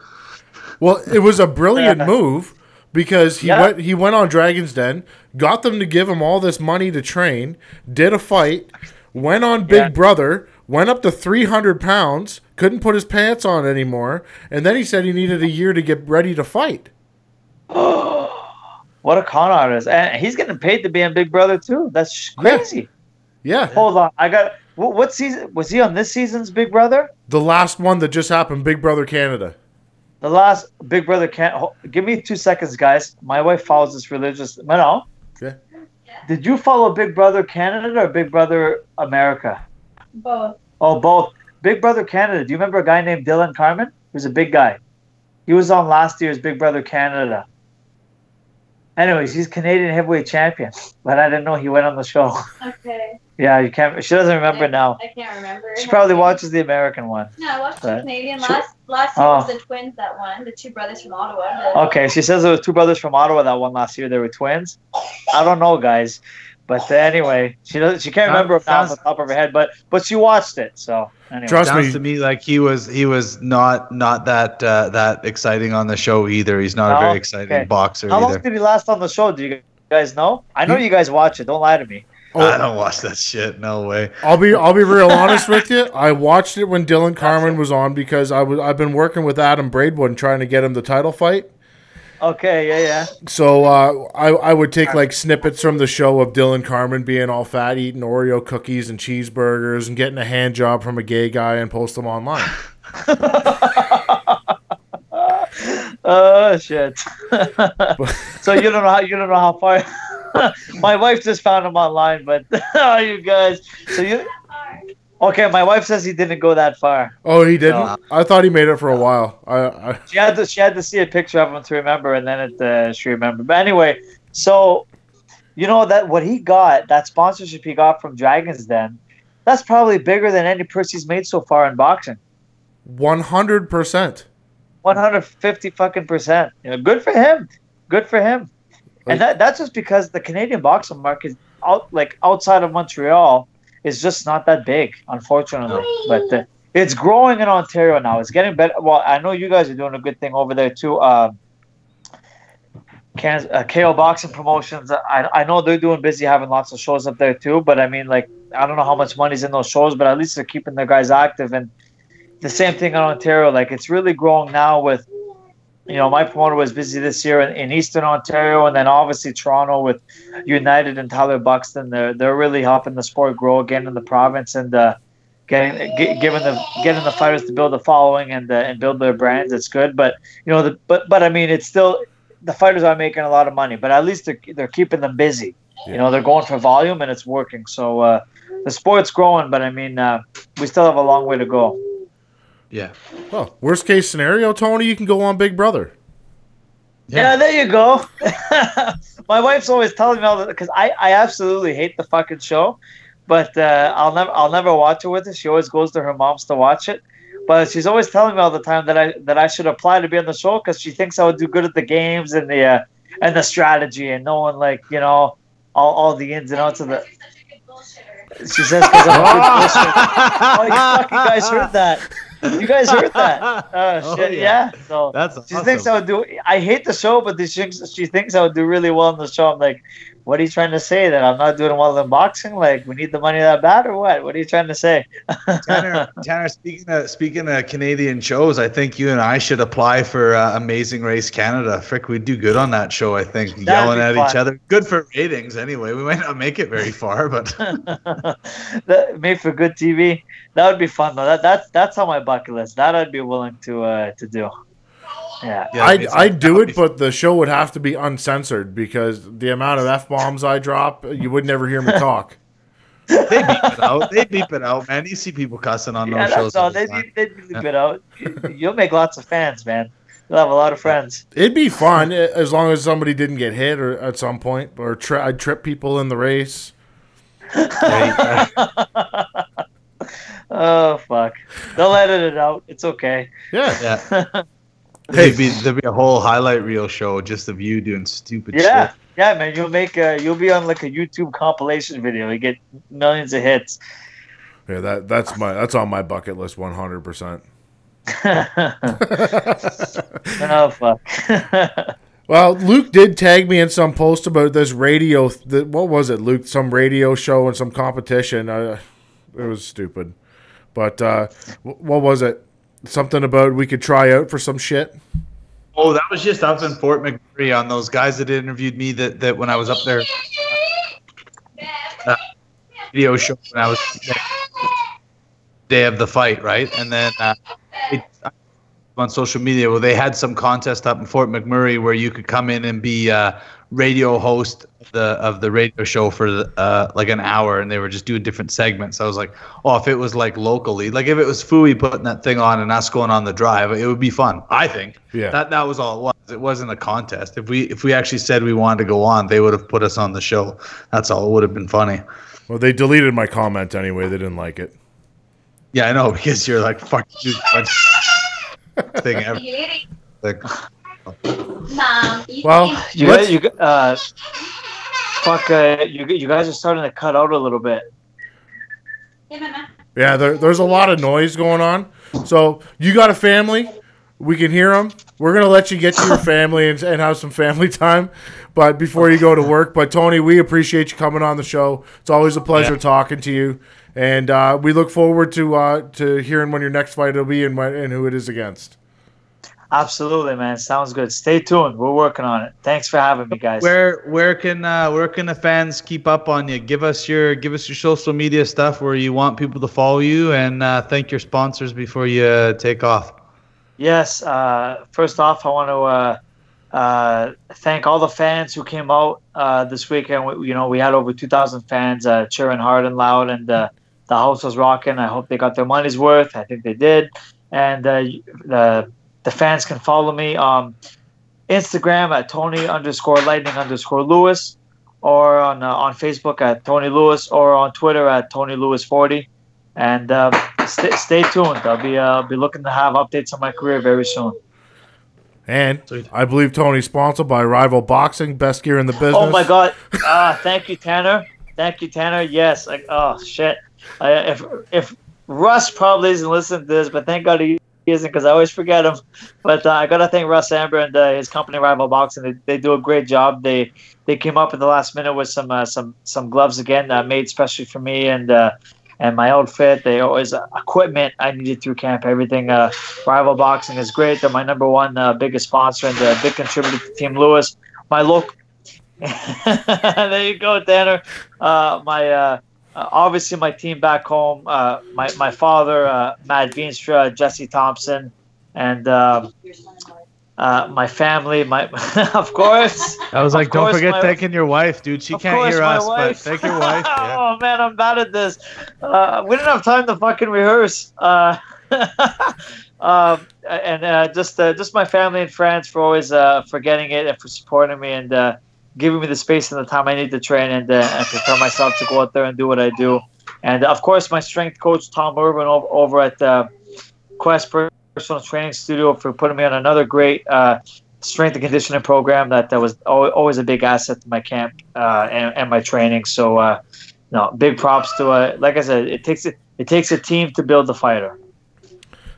Well, it was a brilliant Yeah. move because he Yeah. went he went on Dragon's Den, got them to give him all this money to train, did a fight, went on Big Yeah. Brother, went up to 300 pounds, couldn't put his pants on anymore, and then he said he needed a year to get ready to fight. What a con artist, and he's getting paid to be on Big Brother too. That's sh- Yeah. crazy. Yeah. Hold on, I got. What season was he on? This season's Big Brother. The last one that just happened, Big Brother Canada. The last Big Brother can't. ho- Give me two seconds, guys. My wife follows this religious. No, no. Okay. Did you follow Big Brother Canada or Big Brother America? Both. Oh, both. Big Brother Canada. Do you remember a guy named Dillon Carman? He was a big guy. He was on last year's Big Brother Canada. Anyways, he's Canadian heavyweight champion, but I didn't know he went on the show. Okay. Yeah, you can't. She doesn't remember now. I can't remember. She probably watches the American one. No, I watched the Canadian. She- Last last year Oh. was the twins that won, the two brothers from Ottawa. Okay, she says there was two brothers from Ottawa that won last year. They were twins. I don't know, guys, but uh, anyway, she doesn't. She can't remember them off the top of her head, but but she watched it. So anyway. Trust Sounds me. to me like he was he was not not that uh, that exciting on the show either. He's not a very exciting Okay. boxer How long did he last on the show? Do you guys know? I know you guys watch it. Don't lie to me. Oh, I don't watch that shit. No way. I'll be I'll be real honest with you. I watched it when Dillon Carman was on because I was I've been working with Adam Braidwood and trying to get him the title fight. Okay, yeah, yeah. So uh, I I would take like snippets from the show of Dillon Carman being all fat, eating Oreo cookies and cheeseburgers, and getting a hand job from a gay guy and post them online. Oh shit. so you don't know how you don't know how far. my wife just found him online, but oh, you guys. So you. Okay, my wife says he didn't go that far. Oh, he didn't. No. I thought he made it for a while. I, I She had to she had to see a picture of him to remember, and then it uh, she remembered. But anyway, so you know that what he got, that sponsorship he got from Dragons Den, that's probably bigger than any purse he's made so far in boxing. one hundred percent. One hundred fifty fucking percent. You know, good for him. Good for him. And that that's just because the Canadian boxing market out like outside of Montreal is just not that big, unfortunately. But uh, it's growing in Ontario now. It's getting better. Well, I know you guys are doing a good thing over there too. Uh, Kansas, uh, KO Boxing Promotions. I, I know they're doing busy having lots of shows up there too. But I mean, like, I don't know how much money's in those shows, but at least they're keeping their guys active. And the same thing in Ontario. Like, it's really growing now with, you know, my promoter was busy this year in, in Eastern Ontario, and then obviously Toronto with United and Tyler Buxton. They're they're really helping the sport grow again in the province and. uh getting g- giving the getting the fighters to build a following and uh, and build their brands. It's good, but you know, the but but I mean, it's still the fighters are making a lot of money, but at least they're they're keeping them busy. You know, they're going for volume and it's working. So uh, the sport's growing, but I mean, uh, we still have a long way to go. Yeah. Well, worst case scenario, Tony, you can go on Big Brother. Yeah, there you go. My wife's always telling me all that because I, I absolutely hate the fucking show, but uh, I'll never I'll never watch it with her. She always goes to her mom's to watch it, but she's always telling me all the time that I that I should apply to be on the show because she thinks I would do good at the games and the uh, and the strategy and knowing like you know all, all the ins and outs of the. She says because I'm a good bullshitter. Oh, you fucking guys heard that. You guys heard that? Oh, Oh, shit, yeah. yeah. So That's she thinks I would do. I hate the show, but she thinks she thinks I would do really well in the show. I'm like, what are you trying to say? That I'm not doing well in boxing? Like, we need the money that bad, or what? What are you trying to say? Tanner, Tanner, speaking of speaking of Canadian shows, I think you and I should apply for uh, Amazing Race Canada. Frick, we'd do good on that show. I think yelling at fun. each other. Good for ratings, anyway. We might not make it very far, but that made for good TV. That would be fun though. That that's that's on my bucket list. That I'd be willing to uh, to do. Yeah. I'd, I'd do it, but the show would have to be uncensored because the amount of f bombs I drop, you would never hear me talk. they beep it out. They beep it out, man. You see people cussing on Yeah, those shows. that's all. all They beep, they beep it out. You'll make lots of fans, man. You'll have a lot of friends. It'd be fun eh, as long as somebody didn't get hit or at some point, or tri- I'd trip people in the race. Oh fuck! They'll edit it out. It's okay. Yeah. Yeah. There'd be, there'd be a whole highlight reel show just of you doing stupid Yeah, shit. yeah, man. You'll make a. You'll be on like a YouTube compilation video. You get millions of hits. Yeah, that that's my that's on my bucket list, one hundred percent. Oh fuck! Well, Luke did tag me in some post about this radio. The, what was it, Luke? Some radio show and some competition. Uh, it was stupid, but uh, wh- what was it? Something about we could try out for some shit. Oh, that was just up in Fort McMurray on those guys that interviewed me that, that when I was up there. Uh, video show when I was day of the fight, right? And then uh, it, on social media, well, they had some contest up in Fort McMurray where you could come in and be uh, radio host of the of the radio show for the, uh, like an hour, and they were just doing different segments. I was like, oh, if it was like locally, like if it was Fui putting that thing on and us going on the drive, it would be fun. I think. Yeah. That that was all it was. It wasn't a contest. If we if we actually said we wanted to go on, they would have put us on the show. That's all. It would have been funny. Well, they deleted my comment anyway. They didn't like it. Yeah, I know because you're like fuck you. Best thing ever. Like, Mom. Well, You guys, you uh, fuck. Uh, you you guys are starting to cut out a little bit. Yeah, there, there's a lot of noise going on. So you got a family? We can hear them. We're gonna let you get to your family and, and have some family time, but before you go to work. But Tony, we appreciate you coming on the show. It's always a pleasure Yeah. talking to you, and uh, we look forward to uh, to hearing when your next fight will be and when, and who it is against. Absolutely, man. Sounds good. Stay tuned. We're working on it. Thanks for having me, guys. where where can uh, where can the fans keep up on you? Give us your give us your social media stuff where you want people to follow you, and uh, thank your sponsors before you uh, take off. Yes. Uh, first off, I want to uh, thank all the fans who came out uh, this weekend. We, you know, we had over 2,000 fans uh, cheering hard and loud, and uh, the house was rocking. I hope they got their money's worth. I think they did. And uh, the the fans can follow me on Instagram at Tony underscore Lightning underscore Luis, or on on Facebook at Tony Luis, or on Twitter at Tony Luis 40. And uh, stay, stay tuned. I'll be be looking to have updates on my career very soon. And I believe Tony's sponsored by Rival Boxing, best gear in the business. Oh my God! Uh, thank you, Tanner. Thank you, Tanner. Yes. Like, oh shit. I, if if Russ probably isn't listening to this, but thank God he isn't because I always forget him. But uh, I gotta thank Russ Anber and uh, his company Rival Boxing. They, they do a great job. They they came up at the last minute with some uh, some some gloves again uh, made especially for me and uh, and my outfit. They always uh, equipment I needed through camp. Everything. Uh, Rival Boxing is great. They're my number one uh, biggest sponsor and a big contributor to Team Luis. My local. there you go, Tanner. Uh, my uh, uh, obviously my team back home. My my father, Matt Veenstra, Jesse Thompson, and. Uh, my family, my of course. I was like, don't forget my- thanking your wife, dude. She can't hear us, but wife. thank your wife. Yeah. oh man, I'm bad at this. Uh, we didn't have time to fucking rehearse. Uh, um, and uh, just uh, just my family and friends for always uh, for getting it and for supporting me and uh, giving me the space and the time I need to train and, uh, and prepare myself to go out there and do what I do. And of course, my strength coach Tom Irvin over, over at uh, Quest Personal Training Studio for putting me on another great uh, strength and conditioning program that, that was always a big asset to my camp uh, and, and my training. So, uh, no, big props to uh, like I said, it takes it it takes a team to build the fighter.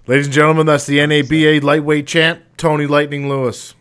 Ladies and gentlemen, that's the NABA lightweight champ, Tony Lightning Luis.